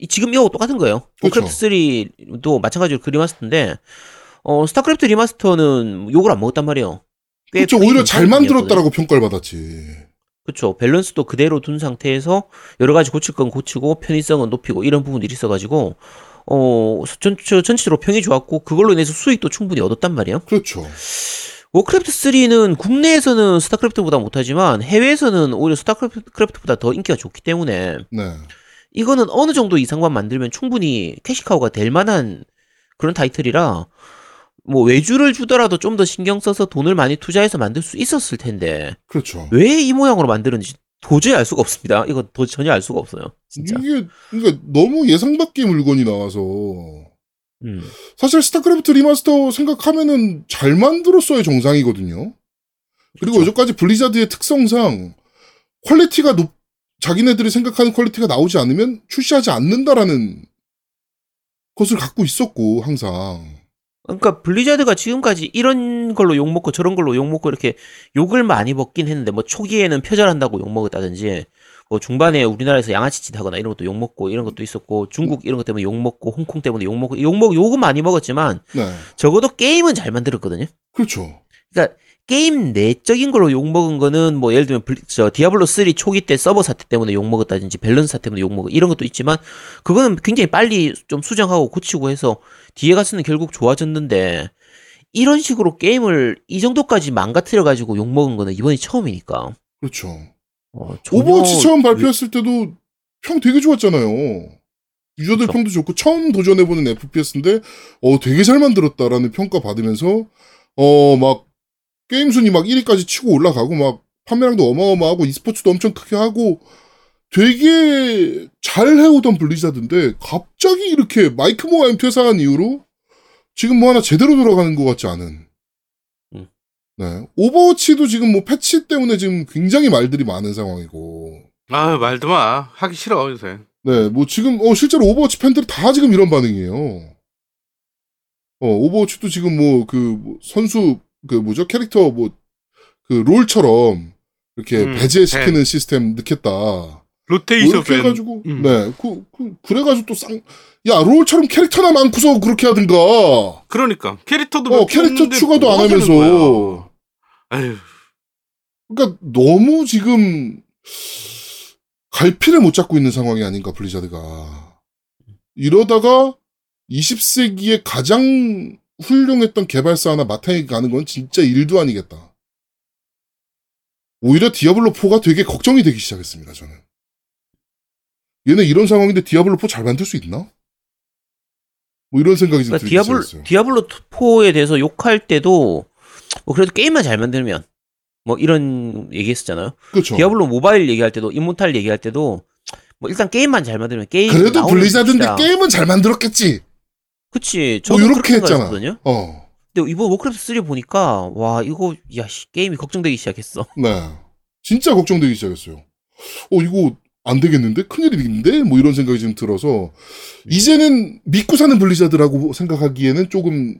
이- 지금 이거 똑같은 거예요. 그쵸. 워크래프트 3도 마찬가지로 그 리마스터인데 어 스타크래프트 리마스터는 욕을 안 먹었단 말이에요. 분위기 오히려 잘. 만들었다라고 평가를 받았지. 그렇죠. 밸런스도 그대로 둔 상태에서 여러 가지 고칠 건 고치고 편의성은 높이고 이런 부분들이 있어가지고 어 전, 저- 전체적으로 평이 좋았고 그걸로 인해서 수익도 충분히 얻었단 말이에요. 그렇죠. 워크래프트 3는 국내에서는 스타크래프트보다 못하지만 해외에서는 오히려 스타크래프트보다 더 인기가 좋기 때문에 네. 이거는 어느 정도 이상만 만들면 충분히 캐시카우가 될 만한 그런 타이틀이라 뭐 외주를 주더라도 좀 더 신경 써서 돈을 많이 투자해서 만들 수 있었을 텐데 그렇죠. 왜 이 모양으로 만드는지 도저히 알 수가 없습니다. 이거 도, 전혀 알 수가 없어요. 진짜. 이게, 그러니까 너무 예상 밖의 물건이 나와서. 음. 사실 스타크래프트 리마스터 생각하면은 잘 만들었어야 정상이거든요. 그리고 그쵸. 여기까지 블리자드의 특성상 퀄리티가 높, 자기네들이 생각하는 퀄리티가 나오지 않으면 출시하지 않는다라는 것을 갖고 있었고, 항상. 그러니까 블리자드가 지금까지 이런 걸로 욕 먹고 저런 걸로 욕 먹고 이렇게 욕을 많이 먹긴 했는데 뭐 초기에는 표절한다고 욕 먹었다든지 뭐 중반에 우리나라에서 양아치짓 하거나 이런 것도 욕 먹고 이런 것도 있었고 중국 이런 것 때문에 욕 먹고 홍콩 때문에 욕 먹고 욕먹 욕은 많이 먹었지만 네. 적어도 게임은 잘 만들었거든요. 그렇죠. 그러니까 게임 내적인 걸로 욕 먹은 거는 뭐 예를 들면 블리, 저 디아블로 3 초기 때 서버 사태 때문에 욕 먹었다든지 밸런스 사태 때문에 욕 먹어 이런 것도 있지만 그거는 굉장히 빨리 좀 수정하고 고치고 해서 뒤에 가서는 결국 좋아졌는데 이런 식으로 게임을 이 정도까지 망가뜨려 가지고 욕 먹은 거는 이번이 처음이니까. 그렇죠. 어, 전혀 오버워치 처음 발표했을 때도 평 되게 좋았잖아요. 유저들 그쵸. 평도 좋고 처음 도전해보는 FPS인데 어 되게 잘 만들었다라는 평가 받으면서 어 막 게임 순위 막 1위까지 치고 올라가고 막 판매량도 어마어마하고 e스포츠도 엄청 크게 하고 되게 잘 해오던 블리자드인데 갑자기 이렇게 마이크 모하임 퇴사한 이후로 지금 뭐 하나 제대로 돌아가는 것 같지 않은 음. 네 오버워치도 지금 뭐 패치 때문에 지금 굉장히 말들이 많은 상황이고 아 말도 마. 하기 싫어 요새. 네, 뭐 지금 어 실제로 오버워치 팬들이 다 지금 이런 반응이에요. 어, 오버워치도 지금 뭐 그 선수 그 뭐죠? 캐릭터 뭐 그 롤처럼 이렇게 음, 배제시키는 시스템 넣겠다. 뭐 로테이션 밴. 해가지고 음. 네, 그, 그 그래가지고 또 쌍, 야 롤처럼 캐릭터나 많고서 그렇게 하든가. 그러니까 캐릭터도 어, 캐릭터 추가도 안뭐 하면서. 그러니까 너무 지금 갈피를 못 잡고 있는 상황이 아닌가 블리자드가 이러다가 20세기에 가장 훌륭했던 개발사 하나 마땅히 가는 건 진짜 일도 아니겠다. 오히려 디아블로 4가 되게 걱정이 되기 시작했습니다. 저는 얘네 이런 상황인데 디아블로 4 잘 만들 수 있나? 뭐 이런 생각이 좀 그러니까 시작했어요. 디아블로 4에 대해서 욕할 때도 뭐 그래도 게임만 잘 만들면 뭐 이런 얘기했었잖아요. 그렇죠. 디아블로 모바일 얘기할 때도 인모탈 얘기할 때도 뭐 일단 게임만 잘 만들면 게임 그래도 블리자드인데. 게임은 잘 만들었겠지. 그치 뭐 저도 이렇게 그렇게 했잖아. 생각했거든요. 어. 근데 이번 워크래프트 3 보니까 와 이거 야 씨, 게임이 걱정되기 시작했어. 네. 진짜 걱정되기 시작했어요. 어, 이거 안 되겠는데? 큰일인데? 뭐 이런 생각이 좀 들어서, 이제는 믿고 사는 블리자드라고 생각하기에는 조금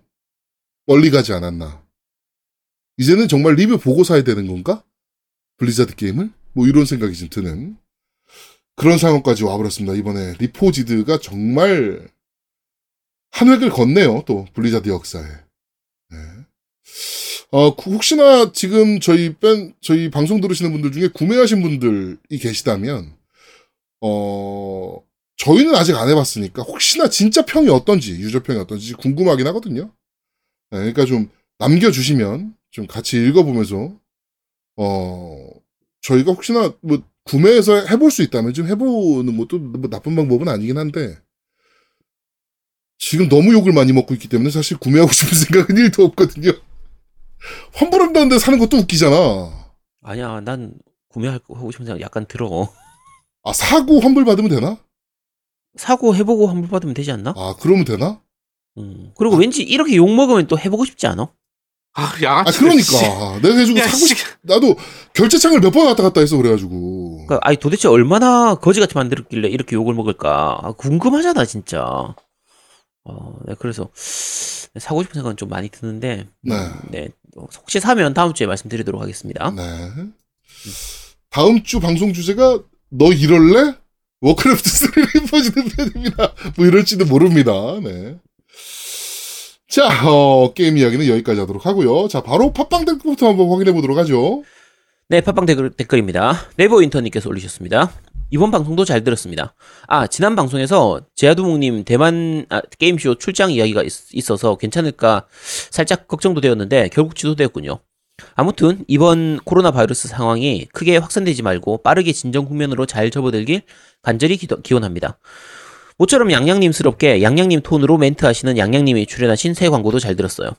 멀리 가지 않았나. 이제는 정말 리뷰 보고 사야 되는 건가? 블리자드 게임을? 뭐 이런 생각이 좀 드는 그런 상황까지 와버렸습니다. 이번에 리포지드가 정말 한 획을 걷네요. 또 블리자드 역사에. 네. 어, 구- 혹시나 지금 저희 뺀, 저희 방송 들으시는 분들 중에 구매하신 분들이 계시다면, 어, 저희는 아직 안 해봤으니까, 혹시나 진짜 평이 어떤지, 유저평이 어떤지 궁금하긴 하거든요. 네, 그러니까 좀 남겨주시면, 좀 같이 읽어보면서, 어, 저희가 혹시나 뭐, 구매해서 해볼 수 있다면 좀 해보는 것도 뭐 나쁜 방법은 아니긴 한데, 지금 너무 욕을 많이 먹고 있기 때문에 사실 구매하고 싶은 생각은 1도 없거든요. 환불한다는데 사는 것도 웃기잖아. 아니야, 난 구매하고 싶은 생각 약간 들어. 아, 사고 환불 받으면 되나? 사고 해보고 환불 받으면 되지 않나? 아, 그러면 되나? 음. 그리고 왠지 이렇게 욕 먹으면 또 해보고 싶지 않아? 아, 아, 양아치. 그러니까. 내가 해주고 야, 사고 씨. 싶, 나도 결제창을 몇 번 왔다 갔다 했어, 그래가지고. 그러니까 아니 도대체 얼마나 거지같이 만들었길래 이렇게 욕을 먹을까 아, 궁금하잖아 진짜. 어, 네, 그래서 사고 싶은 생각은 좀 많이 드는데, 네. 음, 네, 어, 혹시 사면 다음 주에 말씀드리도록 하겠습니다. 네. 다음 주 방송 주제가 너 이럴래? 워크래프트 3 리포지드 편입니다. 뭐 이럴지도 모릅니다. 네. 자, 어, 게임 이야기는 여기까지 하도록 하고요. 자, 바로 팟빵 댓글부터 한번 확인해 보도록 하죠. 네, 팟빵 댓글, 댓글입니다. 네버 인턴님께서 올리셨습니다. 이번 방송도 잘 들었습니다. 아, 지난 방송에서 제아두목님 대만 아, 게임쇼 출장 이야기가 있, 어서 괜찮을까 살짝 걱정도 되었는데 결국 취소되었군요. 아무튼 이번 코로나 바이러스 상황이 크게 확산되지 말고 빠르게 진정 국면으로 잘 접어들길 간절히 기도, 기원합니다. 모처럼 양양님스럽게 양양님 톤으로 멘트 하시는 양양님이 출연하신 새 광고도 잘 들었어요.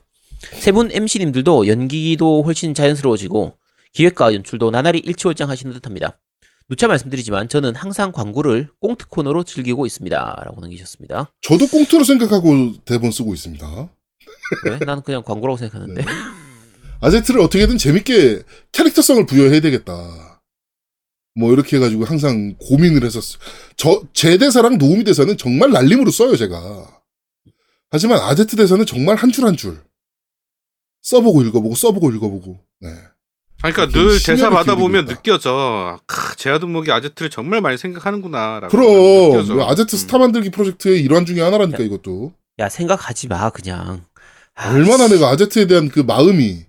세 분 MC님들도 연기도 훨씬 자연스러워지고 기획과 연출도 나날이 일치월장 하시는 듯합니다. 누차 말씀드리지만 저는 항상 광고를 꽁트 코너로 즐기고 있습니다. 라고 남기셨습니다. 저도 꽁트로 생각하고 대본 쓰고 있습니다. 왜? 나는 그냥 광고라고 생각하는데. 네. 아제트를 어떻게든 재밌게 캐릭터성을 부여해야 되겠다. 뭐 이렇게 해가지고 항상 고민을 했었어. 저제 대사랑 노우미 대사는 정말 날림으로 써요 제가. 하지만 아제트 대사는 정말 한 줄 한 줄 써보고 읽어보고 써보고 읽어보고. 네. 그러니까 늘 대사 받아 기울이고 보면 있다. 느껴져. 크, 제아두목이 아제트를 정말 많이 생각하는구나라고. 그럼. 뭐 아제트 음. 스타 만들기 프로젝트의 일환 중에 하나라니까 이것도. 야, 생각하지 마, 그냥. 아, 얼마나 내가 아제트에 대한 그 마음이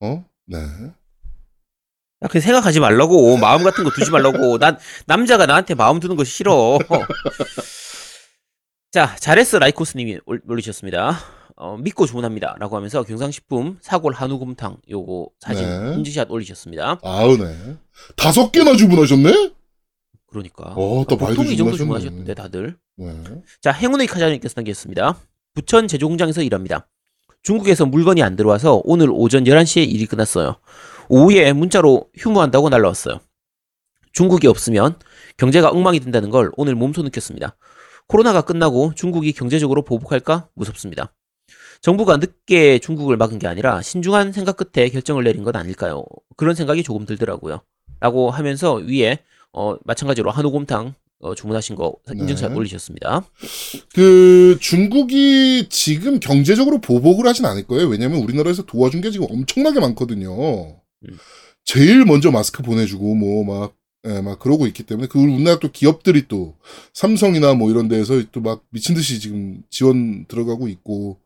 어? 네. 야, 그냥 생각하지 말라고. 마음 같은 거 두지 말라고. 난, 남자가 나한테 마음 두는 거 싫어. 자, 잘했어, 라이코스님이 올- 올리셨습니다. 어, 믿고 주문합니다. 라고 하면서 경상식품 사골 한우곰탕 요거 사진 네. 인증샷 올리셨습니다. 아우 네. 다섯 개나 주문하셨네? 그러니까. 어, 또 많이들 보통 이 정도. 주문하셨는데, 다들. 네. 자, 행운의 카자님께서 남겼습니다. 부천 제조공장에서 일합니다. 중국에서 물건이 안 들어와서 오늘 오전 11시에 일이 끝났어요. 오후에 문자로 휴무한다고 날라왔어요. 중국이 없으면 경제가 엉망이 된다는 걸 오늘 몸소 느꼈습니다. 코로나가 끝나고 중국이 경제적으로 보복할까 무섭습니다. 정부가 늦게 중국을 막은 게 아니라 신중한 생각 끝에 결정을 내린 건 아닐까요? 그런 생각이 조금 들더라고요. 라고 하면서 위에 어, 마찬가지로 한우곰탕 어, 주문하신 거 인증샷 네. 올리셨습니다. 그 중국이 지금 경제적으로 보복을 하진 않을 거예요. 왜냐면 우리나라에서 도와준 게 지금 엄청나게 많거든요. 음. 제일 먼저 마스크 보내주고 뭐막 예, 막 그러고 있기 때문에 그 우리나라 또 기업들이 또 삼성이나 뭐 이런 데에서 또 막 미친 듯이 지금 지원 들어가고 있고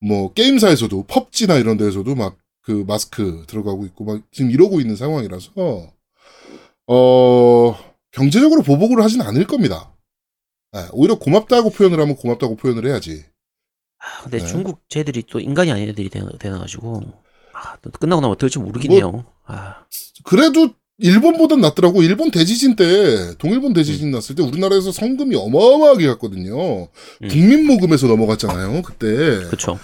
뭐 게임사에서도 펍지나 이런 데에서도 막 그 마스크 들어가고 있고 막 지금 이러고 있는 상황이라서 어 경제적으로 보복을 하진 않을 겁니다. 예, 오히려 고맙다고 표현을 하면 고맙다고 표현을 해야지. 아, 근데 네. 중국 쟤들이 또 인간이 아닌 애들이 되나, 되나가지고 아, 또 끝나고 나면 될지 모르겠네요. 아, 그래도 일본보단 낫더라고. 일본 대지진 때, 동일본 대지진 났을 때 우리나라에서 성금이 어마어마하게 갔거든요. 음. 국민모금에서 넘어갔잖아요, 그때. 그쵸.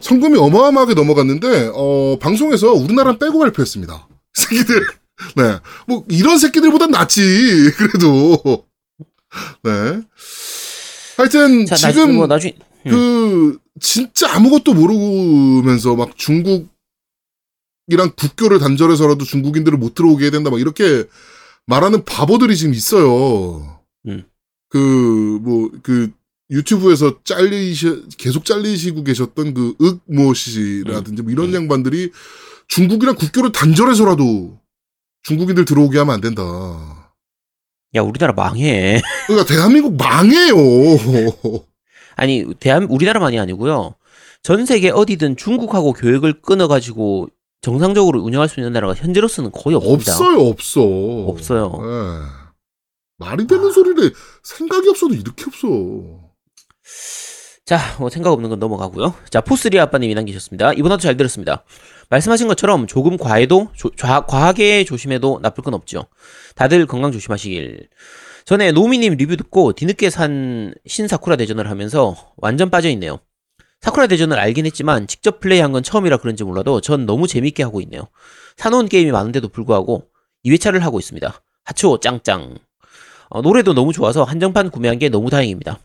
성금이 어마어마하게 넘어갔는데, 어, 방송에서 우리나라 빼고 발표했습니다. 새끼들. 네. 뭐, 이런 새끼들보단 낫지. 그래도. 네. 하여튼, 자, 지금, 뭐 나중에 음. 그 진짜 아무것도 모르면서 막 중국이랑 국교를 단절해서라도 중국인들을 못 들어오게 해야 된다 막 이렇게 말하는 바보들이 지금 있어요. 음. 그 뭐 그 유튜브에서 잘리시 계속 잘리시고 계셨던 그 윽모 씨라든지 뭐 이런 음. 양반들이 중국이랑 국교를 단절해서라도 중국인들 들어오게 하면 안 된다. 야 우리나라 망해. 그러니까 대한민국 망해요. 아니 대한 우리나라만이 아니고요. 전 세계 어디든 중국하고 교역을 끊어 가지고 정상적으로 운영할 수 있는 나라가 현재로서는 거의 없습니다. 없어요, 없어. 없어요. 예. 말이 되는 소리를 생각이 없어도 이렇게 없어. 자, 뭐 생각 없는 건 넘어가고요. 자, 포스리 아빠님이 남기셨습니다. 이번 화도 잘 들었습니다. 말씀하신 것처럼 조금 과해도 조- 좌- 과하게 조심해도 나쁠 건 없죠. 다들 건강 조심하시길. 전에 노미님 리뷰 듣고 뒤늦게 산 신사쿠라 대전을 하면서 완전 빠져있네요. 사쿠라 대전을 알긴 했지만 직접 플레이한 건 처음이라 그런지 몰라도 전 너무 재밌게 하고 있네요. 사놓은 게임이 많은데도 불구하고 2회차를 하고 있습니다. 하초 짱짱. 어, 노래도 너무 좋아서 한정판 구매한 게 너무 다행입니다.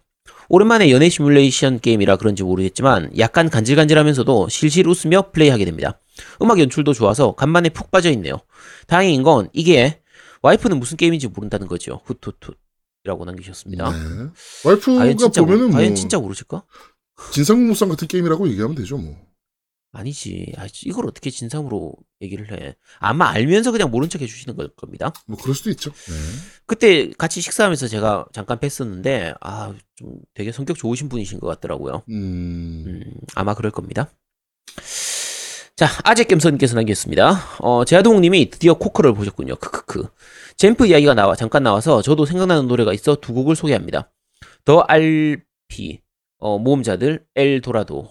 오랜만에 연애 시뮬레이션 게임이라 그런지 모르겠지만 약간 간질간질하면서도 실실 웃으며 플레이하게 됩니다. 음악 연출도 좋아서 간만에 푹 빠져있네요. 다행인 건 이게 와이프는 무슨 게임인지 모른다는 거죠. 훗훗훗이라고 남기셨습니다. 네. 와이프가 보면은 모르, 과연 뭐 진짜 모르실까? 진상공무상 같은 게임이라고 얘기하면 되죠 뭐. 아니지. 아, 이걸 어떻게 진상으로 얘기를 해? 아마 알면서 그냥 모른 척 해주시는 걸 겁니다. 뭐 그럴 수도 있죠. 네. 그때 같이 식사하면서 제가 잠깐 뵀었는데 아 좀 되게 성격 좋으신 분이신 것 같더라고요. 음. 음, 아마 그럴 겁니다. 자, 아재겜선님께서 남겼습니다. 어, 제아동님이 드디어 코커를 보셨군요. 크크크. 잼프 이야기가 나와 잠깐 나와서 저도 생각나는 노래가 있어 두 곡을 소개합니다. 더 RP 어, 모험자들 엘도라도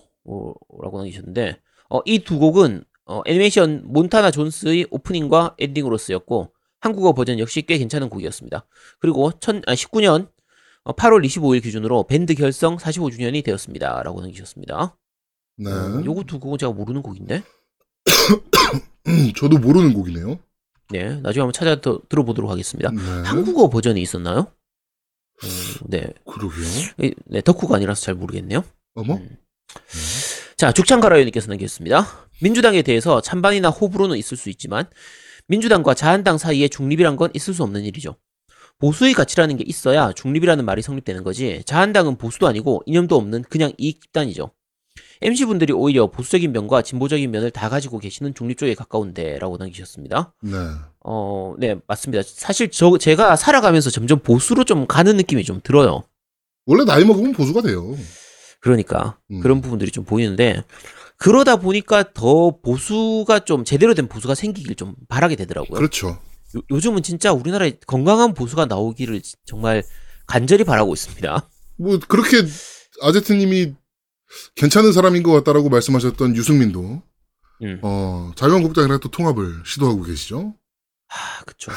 라고 남기셨는데 어, 이 두 곡은 어, 애니메이션 몬타나 존스의 오프닝과 엔딩으로 쓰였고 한국어 버전 역시 꽤 괜찮은 곡이었습니다. 그리고 19년 8월 25일 기준으로 밴드 결성 45주년이 되었습니다. 라고 남기셨습니다. 네. 어, 두 곡은 제가 모르는 곡인데? 저도 모르는 곡이네요. 네, 나중에 한번 찾아 더, 들어보도록 하겠습니다. 네. 한국어 버전이 있었나요? 어, 네. 그러게요. 이- 네, 덕후가 아니라서 잘 모르겠네요. 어머? 음. 자, 죽창가라요님께서 남겼습니다. 민주당에 대해서 찬반이나 호불호는 있을 수 있지만 민주당과 자한당 사이에 중립이란 건 있을 수 없는 일이죠. 보수의 가치라는 게 있어야 중립이라는 말이 성립되는 거지. 자한당은 보수도 아니고 이념도 없는 그냥 이익 집단이죠. MC분들이 오히려 보수적인 면과 진보적인 면을 다 가지고 계시는 중립 쪽에 가까운데라고 남기셨습니다. 네. 어, 네, 맞습니다. 사실 저 제가 살아가면서 점점 보수로 좀 가는 느낌이 좀 들어요. 원래 나이 먹으면 보수가 돼요. 그러니까 음. 그런 부분들이 좀 보이는데 그러다 보니까 더 보수가 좀 제대로 된 보수가 생기길 좀 바라게 되더라고요. 그렇죠. 요, 즘은 진짜 우리나라에 건강한 보수가 나오기를 정말 간절히 바라고 있습니다. 뭐 그렇게 아제트님이 괜찮은 사람인 것 같다라고 말씀하셨던 유승민도 음. 어, 자유한국당이랑 또 통합을 시도하고 계시죠. 아, 그쵸.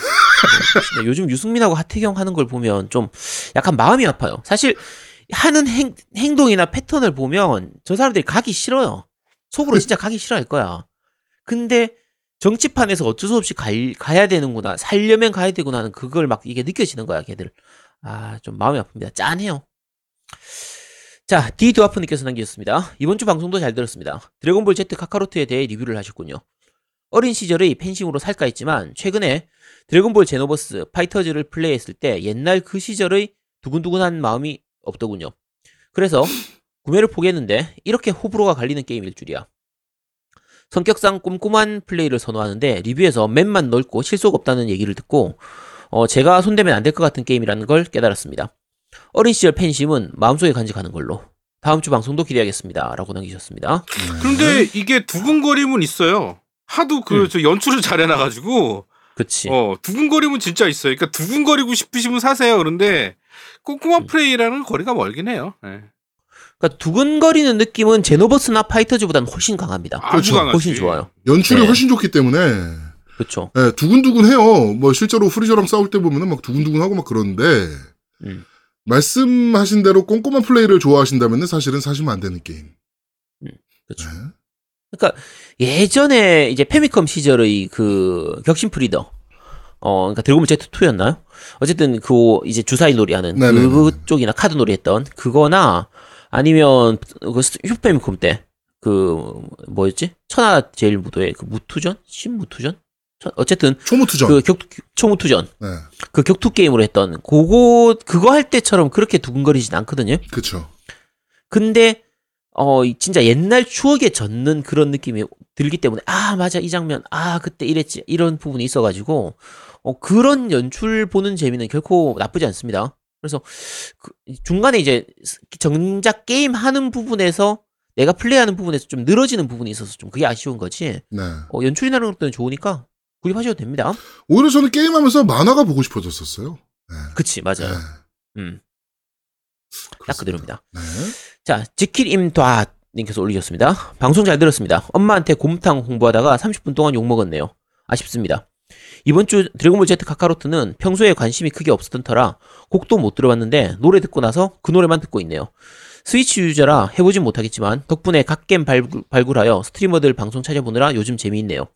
네, 요즘 유승민하고 하태경 하는 걸 보면 좀 약간 마음이 아파요. 사실 하는 행, 행동이나 패턴을 보면 저 사람들이 가기 싫어요. 속으로 진짜 가기 싫어할 거야. 근데 정치판에서 어쩔 수 없이 가, 가야 되는구나. 살려면 가야 되구나 하는 그걸 막 이게 느껴지는 거야, 걔들. 아, 좀 마음이 아픕니다. 짠해요. 자, 디드와프님께서 남기셨습니다. 이번 주 방송도 잘 들었습니다. 드래곤볼 Z 카카로트에 대해 리뷰를 하셨군요. 어린 시절의 팬심으로 살까 했지만 최근에 드래곤볼 제노버스 파이터즈를 플레이했을 때 옛날 그 시절의 두근두근한 마음이 없더군요. 그래서 구매를 포기했는데 이렇게 호불호가 갈리는 게임일 줄이야. 성격상 꼼꼼한 플레이를 선호하는데 리뷰에서 맵만 넓고 실속 없다는 얘기를 듣고 어, 제가 손대면 안 될 것 같은 게임이라는 걸 깨달았습니다. 어린 시절 팬심은 마음속에 간직하는 걸로 다음 주 방송도 기대하겠습니다. 라고 남기셨습니다. 네. 그런데 이게 두근거림은 있어요. 하도 그 음. 저 연출을 잘 해놔가지고 그치. 어 두근거림은 진짜 있어요. 그러니까 두근거리고 싶으시면 사세요. 그런데 꼼꼼한 음. 플레이랑은 거리가 멀긴 해요. 예. 그러니까 두근거리는 느낌은 제노버스나 파이터즈보다는 훨씬 강합니다. 아주 그렇죠. 강하지. 훨씬 좋아요. 연출이 네. 훨씬 좋기 때문에 그렇죠. 예, 두근두근해요. 뭐 실제로 프리저랑 싸울 때 보면은 막 두근두근하고 막 그런데 음. 말씀하신 대로 꼼꼼한 플레이를 좋아하신다면은 사실은 사시면 안 되는 게임. 그렇죠. 네. 그러니까 예전에 이제 패미컴 시절의 그 격신 프리저 어 그러니까 드래곤볼 Z2였나요? 어쨌든 그 이제 주사위 놀이 하는 네네네네. 그쪽이나 카드 놀이 했던 그거나 아니면 그 슈퍼패미컴 때 그 뭐였지? 천하 제일 무도의 그 무투전? 신무투전? 천- 어쨌든 초무투전. 그 격, 초무투전 네. 그 격투 게임으로 했던 그거 그거 할 때처럼 그렇게 두근거리진 않거든요. 그쵸. 근데 어 이- 진짜 옛날 추억에 젖는 그런 느낌이 들기 때문에 아 맞아 이 장면 아 그때 이랬지 이런 부분이 있어가지고 어 그런 연출 보는 재미는 결코 나쁘지 않습니다. 그래서 그 중간에 이제 정작 게임 하는 부분에서 내가 플레이하는 부분에서 좀 늘어지는 부분이 있어서 좀 그게 아쉬운 거지. 네. 어, 연출이나 이런 것들은 좋으니까 구입하셔도 됩니다. 오히려 저는 게임하면서 만화가 보고 싶어졌었어요. 네. 그치 맞아요. 네. 음. 딱 그대로입니다. 네. 자, 지킬임다 님께서 올리셨습니다. 방송 잘 들었습니다. 엄마한테 곰탕 홍보하다가 30분 동안 욕먹었네요. 아쉽습니다. 이번 주 드래곤볼 Z 카카로트는 평소에 관심이 크게 없었던 터라 곡도 못 들어봤는데 노래 듣고 나서 그 노래만 듣고 있네요. 스위치 유저라 해보진 못하겠지만 덕분에 갓겜 발굴, 발굴하여 스트리머들 방송 찾아보느라 요즘 재미있네요.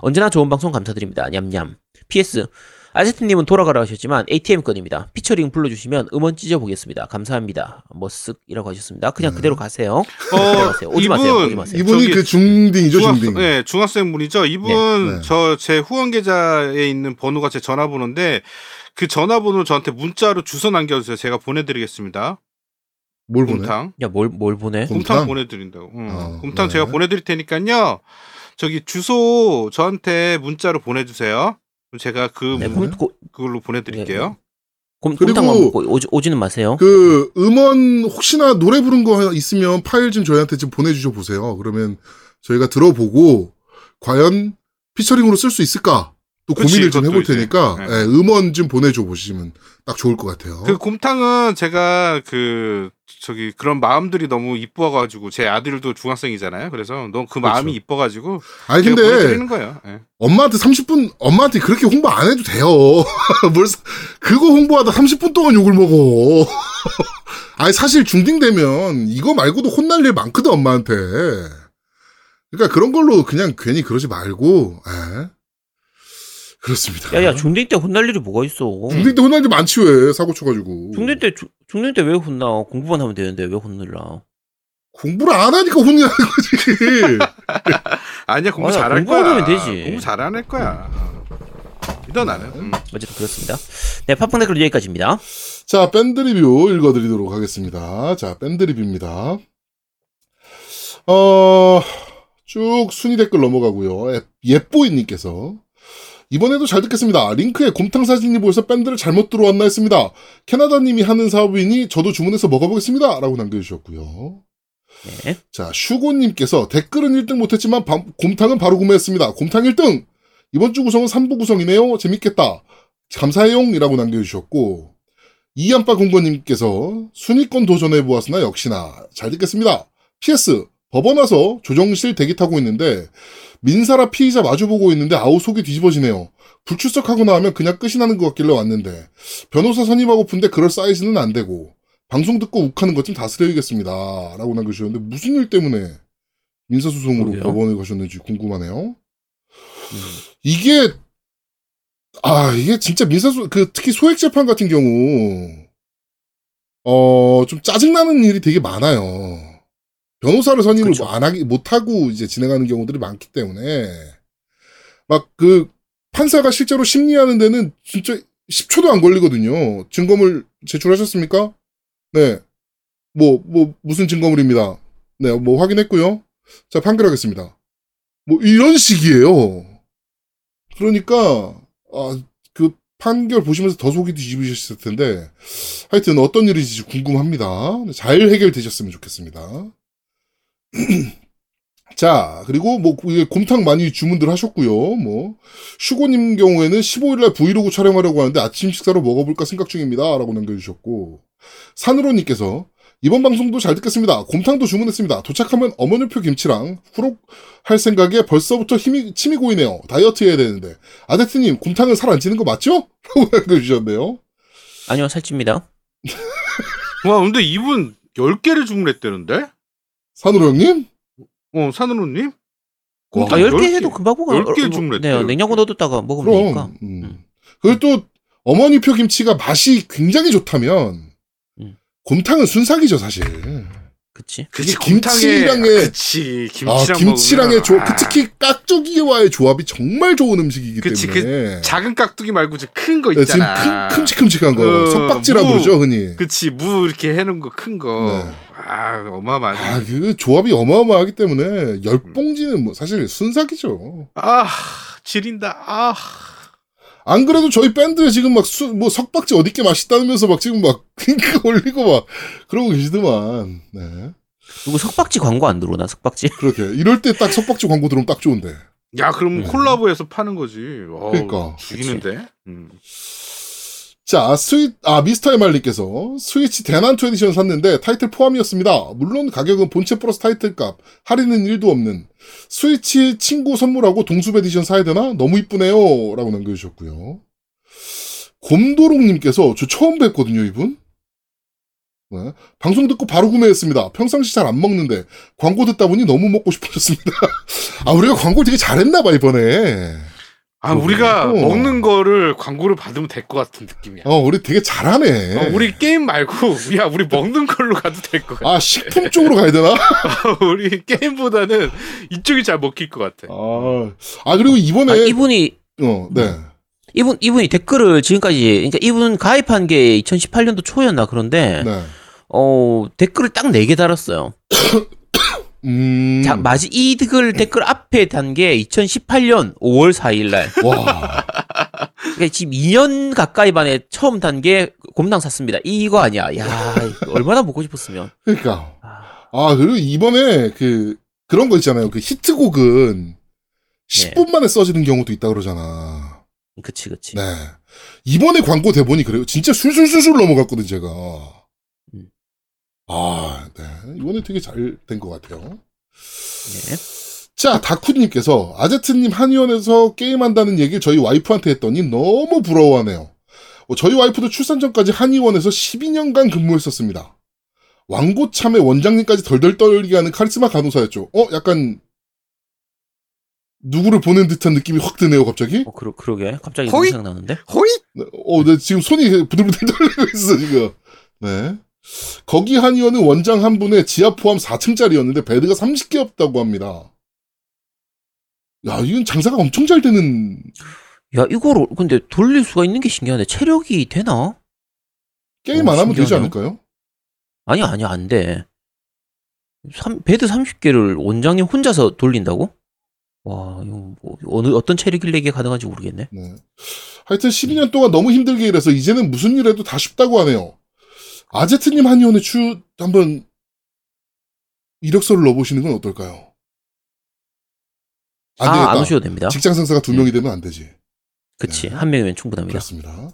언제나 좋은 방송 감사드립니다. 냠냠. PS 아제트님은 돌아가라 하셨지만 ATM 건입니다. 피처링 불러주시면 음원 찢어보겠습니다. 감사합니다. 머쓱이라고 하셨습니다. 그냥 그대로 가세요. 가세요. 오지 마세요. 오지 마세요. 이분이 저기 그 중딩이죠, 중학생, 중딩. 네, 중학생 분이죠. 이분 네. 네. 저제 후원 계좌에 있는 번호가 제 전화번호인데 그 전화번호 저한테 문자로 주소 남겨주세요. 제가 보내드리겠습니다. 뭘 보내? 곰탕. 야, 뭘, 뭘 보내? 곰- 곰탕 곰탕? 보내드린다고. 응. 어, 곰탕 네. 제가 보내드릴 테니까요. 저기 주소 저한테 문자로 보내주세요. 제가 그 네, 문- 곰, 고, 그걸로 보내드릴게요. 곰, 그리고 먹고 오지, 오지는 마세요. 그 음원 혹시나 노래 부른 거 있으면 파일 좀 저희한테 좀 보내주셔 보세요. 그러면 저희가 들어보고 과연 피처링으로 쓸 수 있을까? 또 그치, 고민을 좀 해볼. 테니까 네. 예, 음원 좀 보내줘 보시면 딱 좋을 것 같아요. 그 곰탕은 제가 그 저기 그런 마음들이 너무 이뻐가지고 제 아들도 중학생이잖아요. 그래서 너무 그 마음이 그렇죠. 이뻐가지고 아니 근데 보내드리는 거예요. 예. 엄마한테 30분 엄마한테 그렇게 홍보 안 해도 돼요. 뭘 사- 그거 홍보하다 30분 동안 욕을 먹어. 아니 사실 중딩 되면 이거 말고도 혼날 일 많거든 엄마한테. 그러니까 그런 걸로 그냥 괜히 그러지 말고. 예. 그렇습니다. 야, 야, 중딩 때 혼날 일이 뭐가 있어? 중딩 때 혼날 일 많지 왜 사고 쳐가지고. 중딩 때, 주- 중딩 때왜 혼나? 공부만 하면 되는데 왜 혼날라? 공부를 안 하니까 혼나는 거지. 아니야 공부 아니야, 잘할 공부만 거야. 하면 되지. 공부 잘안 할 거야. 믿어 나는. 음. 어쨌든 그렇습니다. 네, 팟빵 댓글 여기까지입니다. 자, 밴드 리뷰 읽어드리도록 하겠습니다. 자, 밴드 리뷰입니다. 어, 쭉 순위 댓글 넘어가고요. 예- 예뽀이님께서 이번에도 잘 듣겠습니다. 링크에 곰탕 사진이 보여서 밴드를 잘못 들어왔나 했습니다. 캐나다님이 하는 사업이니 저도 주문해서 먹어보겠습니다. 라고 남겨주셨고요. 네. 자, 슈고님께서 댓글은 1등 못했지만 밤- 곰탕은 바로 구매했습니다. 곰탕 1등! 이번 주 구성은 3부 구성이네요. 재밌겠다. 감사해용 이라고 남겨주셨고, 이안빠 공고님께서 순위권 도전해보았으나 역시나 잘 듣겠습니다. PS, 법원 와서 조정실 대기 타고 있는데, 민사라 피의자 마주보고 있는데 아우 속이 뒤집어지네요. 불출석하고 나면 그냥 끝이 나는 것 같길래 왔는데, 변호사 선임하고 픈데 그럴 사이즈는 안 되고, 방송 듣고 욱하는 것 좀 다스려야겠습니다. 라고 남겨주셨는데, 무슨 일 때문에 민사소송으로. 법원에 가셨는지 궁금하네요. 음. 이게 아 이게 진짜 민사소 그 특히 소액 재판 같은 경우 어 좀 짜증나는 일이 되게 많아요. 변호사를 선임을 그쵸. 뭐안 하기 못 하고 이제 진행하는 경우들이 많기 때문에 막 그 판사가 실제로 심리하는 데는 진짜 10초도 안 걸리거든요. 증거물 제출하셨습니까? 네. 뭐, 뭐, 무슨 증거물입니다. 네, 뭐 확인했고요. 자, 판결하겠습니다. 뭐 이런 식이에요. 그러니까 아, 그 판결 보시면서 더 속이 뒤집으셨을 텐데 하여튼 어떤 일인지 궁금합니다. 잘 해결되셨으면 좋겠습니다. 자, 그리고 뭐 이게 곰탕 많이 주문들 하셨고요. 뭐 슈고님 경우에는 15일 날 브이로그 촬영하려고 하는데 아침 식사로 먹어볼까 생각 중입니다라고 남겨주셨고 산으로님께서 이번 방송도 잘 듣겠습니다. 곰탕도 주문했습니다. 도착하면 어머니표 김치랑 후룩 할 생각에 벌써부터 힘이 침이 고이네요. 다이어트 해야 되는데 아데트님 곰탕은 살 안 찌는 거 맞죠? 라고 남겨주셨네요. 아니요, 살찝니다. 와 근데 이분 10개를 주문했대는데? 산으로 형님? 어 산으로님? 와. 아, 곰탕 10개 10개. 해도 금방 먹어. 10개 어, 주문했대요, 네, 냉장고. 넣어뒀다가 먹으면 되니까. 그럼. 음. 그리고 또 어머니표 김치가 맛이 굉장히 좋다면 음. 곰탕은 순삭이죠 사실. 그치? 그치 이게 김치랑의- 그치 김치랑 아 김치랑의 조, 아, 그 특히 깍두기와의 조합이 정말 좋은 음식이기 그치, 때문에. 작은 깍두기 말고 큰거 네, 지금 있잖아. 큰, 큼직큼직한 거 어, 석박지라 무. 부르죠 흔히. 그치 무 이렇게 해놓은 거 큰 거. 네. 아 어마어마하지. 아, 그 조합이 어마어마하기 때문에 열 봉지는 뭐 사실 순삭이죠. 아 지린다. 아 안 그래도 저희 밴드에 지금 막 수, 뭐 석박지 어디게 맛있다면서 막 지금 막 링크 올리고 막 그러고 계시더만. 네. 누구 석박지 광고 안 들어오나, 석박지? 그렇게 이럴 때 딱 석박지 광고 들어오면 딱 좋은데. 야, 그럼 음. 콜라보해서 파는 거지. 어우, 그러니까. 죽이는데. 음. 자, 스위, 아, 미스터 에말리께서 스위치 대난투 에디션 샀는데 타이틀 포함이었습니다. 물론 가격은 본체 플러스 타이틀 값, 할인은 1도 없는. 스위치 친구 선물하고 동숲 에디션 사야 되나? 너무 이쁘네요. 라고 남겨주셨고요. 곰도롱님께서 저 처음 뵀거든요, 이분. 네. 방송 듣고 바로 구매했습니다. 평상시 잘 안 먹는데 광고 듣다 보니 너무 먹고 싶어졌습니다. 아, 우리가 광고 되게 잘했나봐, 이번에. 아 우리가 어. 먹는 거를 광고를 받으면 될 것 같은 느낌이야. 어, 우리 되게 잘하네. 어, 우리 게임 말고 야 우리 먹는 걸로 가도 될 것 같아. 아, 식품 쪽으로 가야 되나? 우리 게임보다는 이쪽이 잘 먹힐 것 같아. 아, 아 그리고 이번에 아, 이분이 어, 네. 이분 이분이 댓글을 지금까지 그러니까 이분 가입한 게 2018년도 초였나 그런데 네. 어 댓글을 딱 네 개 달았어요. 음. 자, 마지 이 댓글 댓글 앞에 단 게 2018년 5월 4일 날. 와. 그러니까 지금 2년 가까이 만에 처음 단 게 곰탕 샀습니다. 이거 아니야. 야, 얼마나 먹고 싶었으면. 그러니까. 아, 아, 그리고 이번에 그 그런 거 있잖아요. 그 히트곡은 10분 만에 써지는 경우도 있다 그러잖아. 그치 그치. 네. 이번에 광고 대본이 그래요. 진짜 술술술술 넘어갔거든, 제가. 음. 아, 네. 이번에 되게 잘 된 것 같아요. 네. 자, 다쿠님께서 아제트님 한의원에서 게임한다는 얘기를 저희 와이프한테 했더니 너무 부러워하네요. 어, 저희 와이프도 출산 전까지 한의원에서 12년간 근무했었습니다. 왕고참의 원장님까지 덜덜 떨게 하는 카리스마 간호사였죠. 어, 약간 누구를 보는 듯한 느낌이 확 드네요, 갑자기. 어 그러 그러게 갑자기 호잇! 생각 나는데. 호잇! 네, 어, 네, 지금 손이 부들부들 떨리고 있어, 지금. 네. 거기 한의원은 원장 한 분에 지하 포함 4층짜리였는데 베드가 30개 없다고 합니다. 야, 이건 장사가 엄청 잘 되는 야 이거를 근데 돌릴 수가 있는 게 신기한데 체력이 되나? 게임 어, 안 하면 되지. 않을까요? 아니 아니 안 돼. 삼- bed 30개를 원장님 혼자서 돌린다고? 와 이거 뭐 어느 어떤 체력길래 이게 가능한지 모르겠네. 네. 하여튼 12년 동안 너무 힘들게 일해서 이제는 무슨 일 해도 다 쉽다고 하네요. 아제트님 한의원에 추, 한번 이력서를 넣어보시는 건 어떨까요? 안 되겠다. 아안 오셔도 됩니다. 직장 상사가 두 네. 명이 되면 안 되지. 그치 네. 한 명이면 충분합니다. 그렇습니다.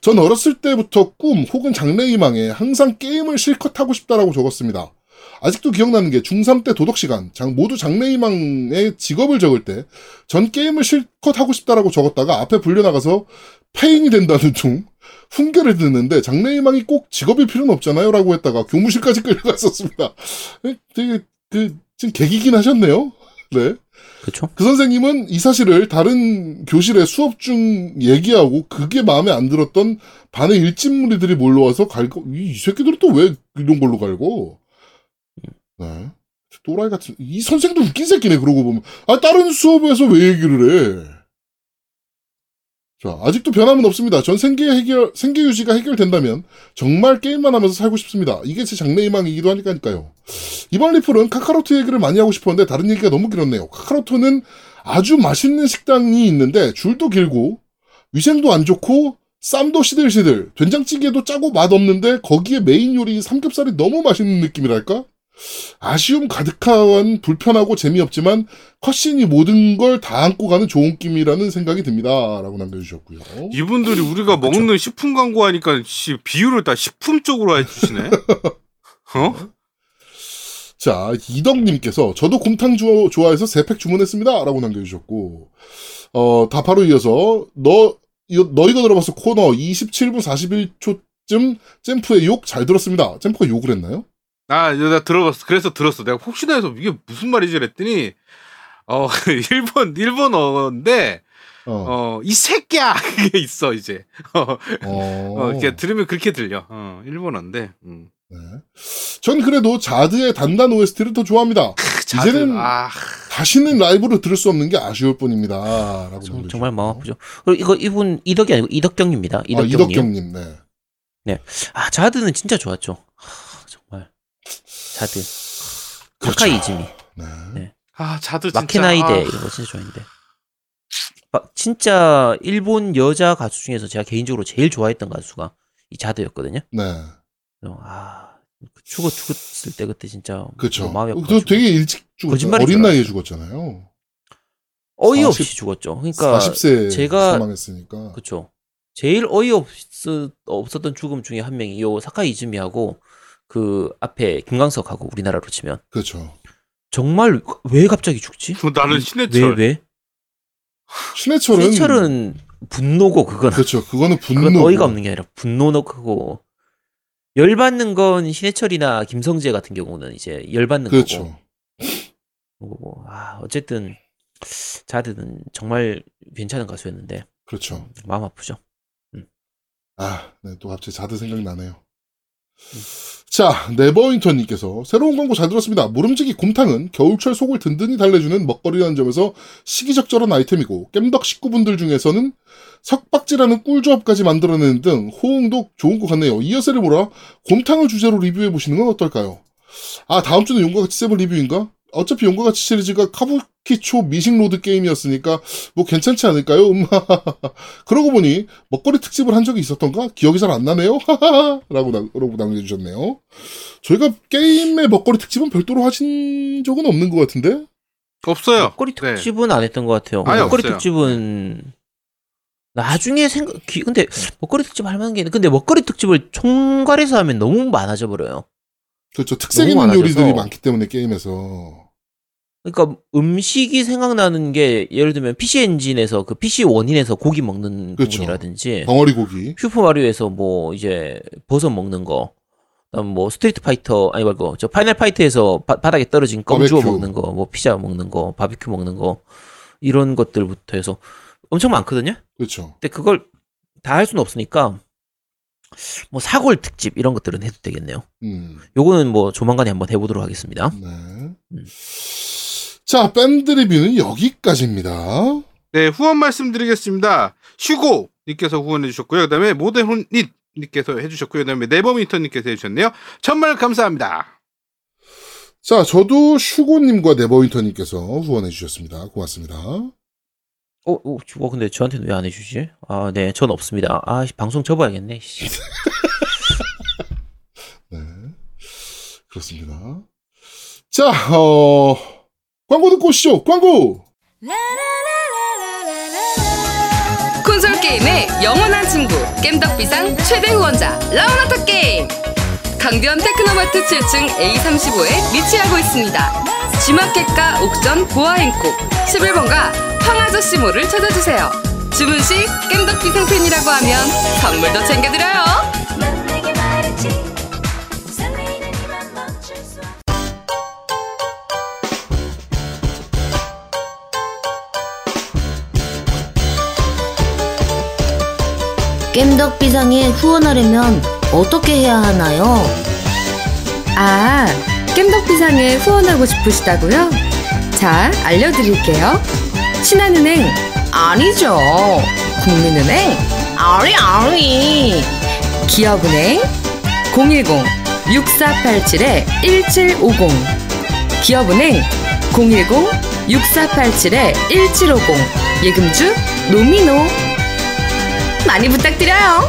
전 어렸을 때부터 꿈 혹은 장래희망에 항상 게임을 실컷 하고 싶다라고 적었습니다. 아직도 기억나는 게 중3 때 도덕 시간, 장, 모두 장래희망의 직업을 적을 때, 전 게임을 실컷 하고 싶다라고 적었다가 앞에 불려나가서 페인이 된다는 둥, 훈계를 듣는데 장래희망이 꼭 직업일 필요는 없잖아요 라고 했다가 교무실까지 끌려갔었습니다. 에, 되게, 그, 지금 계기긴 하셨네요? 네. 그렇죠? 그 선생님은 이 사실을 다른 교실에 수업 중 얘기하고 그게 마음에 안 들었던 반의 일진무리들이 몰려와서 갈고 이, 이 새끼들은 또 왜 이런 걸로 갈고 네. 또라이 같은 이 선생도 웃긴 새끼네 그러고 보면 아 다른 수업에서 왜 얘기를 해? 자 아직도 변함은 없습니다. 전 생계 해결 생계 유지가 해결된다면 정말 게임만 하면서 살고 싶습니다. 이게 제 장래 희망이기도 하니까요. 이번 리플은 카카로트 얘기를 많이 하고 싶었는데 다른 얘기가 너무 길었네요. 카카로트는 아주 맛있는 식당이 있는데 줄도 길고 위생도 안 좋고 쌈도 시들시들 된장찌개도 짜고 맛없는데 거기에 메인 요리 삼겹살이 너무 맛있는 느낌이랄까? 아쉬움 가득한 불편하고 재미없지만 cutscene이 모든 걸 다 안고 가는 좋은 게임이라는 생각이 듭니다. 라고 남겨주셨고요. 이분들이 우리가 먹는 식품 광고 하니까 씨, 비율을 다 식품 쪽으로 해주시네. 어? 자, 이덕님께서 저도 곰탕 주, 좋아해서 세 팩 주문했습니다. 라고 남겨주셨고, 어, 다 바로 이어서, 너, 이거, 너 이거 들어봤어 코너 27분 41초쯤 잼프의 욕 잘 들었습니다. 잼프가 욕을 했나요? 아, 내가 들어봤어. 그래서 들었어. 내가 혹시나 해서 이게 무슨 말이지 그랬더니, 어, 일본, 일본어인데, 어. 어, 이 새끼야! 그게 있어, 이제. 어, 어. 어, 이렇게 들으면 그렇게 들려. 어, 일본어인데. 음. 네. 전 그래도 자드의 단단 OST를 더 좋아합니다. 크, 자드. 이제는 아, 다시는 라이브로 들을 수 없는 게 아쉬울 뿐입니다. 라고 정. 정말 마음 아프죠. 그리고 이거 이분 이덕이 아니고 이덕경입니다. 아, 이덕경님. 이덕경님, 네. 아 자드는 진짜 좋았죠. 자드. 그렇죠. 타카이 이즈미, 네. 네. 아, 자드 진짜. 마케나이데 아, 이런 거 진짜 좋아했는데. 막 진짜 일본 여자 가수 중에서 제가 개인적으로 제일 좋아했던 가수가 이 자드였거든요. 네. 아 죽었 죽었을 때 그때 진짜 그쵸. 뭐 마음이 그 아파가지고 되게 일찍 죽었죠. 어린 줄 나이에 죽었잖아요. 어이없이 40 죽었죠. 그러니까 40세 제가- 사망했으니까. 그쵸. 제일 어이없 없었던 죽음 중에 한 명이 요 사카이 이즈미하고 그 앞에 김광석하고 우리나라로 치면 그렇죠. 정말 왜 갑자기 죽지? 나는 왜 신해철. 왜? 신해철은 신해철은 분노고 그건 그렇죠. 그거는 그건 분노. 어이가 없는 게 아니라 분노는 크고 열받는 건 신해철이나 김성재 같은 경우는 이제 열받는 그렇죠. 거고 거고 아 어쨌든 자드는 정말 괜찮은 가수였는데 그렇죠. 마음 아프죠. 아, 네, 또 갑자기 자드 생각나네요. 자, 네버윈턴님께서 새로운 광고 잘 들었습니다. 모름지기 곰탕은 겨울철 속을 든든히 달래주는 먹거리라는 점에서 시기적절한 아이템이고 겜덕 식구분들 중에서는 석박지라는 꿀조합까지 만들어내는 등 호응도 좋은 것 같네요. 이어서를 보라 곰탕을 주제로 리뷰해 보시는 건 어떨까요? 아, 다음 주는 용과 같이 Seven 리뷰인가? 어차피 용과 같이 시리즈가 카부키초 미식로드 게임이었으니까 뭐 괜찮지 않을까요? 음, 그러고 보니 먹거리 특집을 한 적이 있었던가? 기억이 잘 안 나네요? 라고, 나- 라고 남겨주셨네요. 저희가 게임의 먹거리 특집은 별도로 하신 적은 없는 것 같은데? 없어요. 먹거리 네. 특집은 안 했던 것 같아요. 먹거리 없어요. 특집은 나중에 생각 기- 근데 먹거리 특집 할 만한 게 있는데 근데 먹거리 특집을 총괄해서 하면 너무 많아져 버려요. 그렇죠. 특색 있는. 요리들이 많기 때문에 게임에서. 그러니까 음식이 생각나는 게 예를 들면 PC 엔진에서 그 PC 원인에서 고기 먹는 그렇죠. 부분이라든지 덩어리 고기. 슈퍼 마리오에서 뭐 이제 버섯 먹는 거, 그다음 뭐 스트리트 파이터 아니 말고 저 파이널 파이터에서 바, 바닥에 떨어진 껌 주워. 먹는 거, 뭐 피자 먹는 거, 바비큐 먹는 거 이런 것들부터 해서 엄청 많거든요. 그렇죠. 근데 그걸 다 할 수는 없으니까 뭐 사골 특집 이런 것들은 해도 되겠네요. 음, 요거는 뭐 조만간에 한번 해보도록 하겠습니다. 네. 음. 자, 밴드 리뷰는 여기까지입니다. 네, 후원 말씀드리겠습니다. 슈고 님께서 후원해 주셨고요. 그다음에 모델훈 닛 님께서 해 주셨고요. 그다음에 네버미터 님께서 해 주셨네요. 정말 감사합니다. 자, 저도 슈고 님과 네버윈터님께서 후원해 주셨습니다. 고맙습니다. 어, 어, 어 근데 저한테는 왜 안 해주지? 아, 네, 전 없습니다. 아, 씨, 방송 접어야겠네. 씨. 네. 그렇습니다. 자, 어, 광고 듣고 오시죠. 광고! 콘솔 게임의 영원한 친구 겜덕비상 최대 후원자 라운하터 게임 강변 테크노마트 7층 A35에 위치하고 있습니다 G마켓과 옥션 보아행콕 11번가 황아저씨몰을 찾아주세요 주문 시 겜덕비상 팬이라고 하면 선물도 챙겨드려요 난 내게 말했지 설레이는 이만 멈출 수 없- 겜덕 비상에 후원하려면 어떻게 해야 하나요? 아 겜덕비상에 후원하고 싶으시다고요? 자 알려드릴게요 신한은행 아니죠. 국민은행 아리 아리. 기업은행 010-6487-1750 기업은행 010-6487-1750 예금주 노미노. 많이 부탁드려요.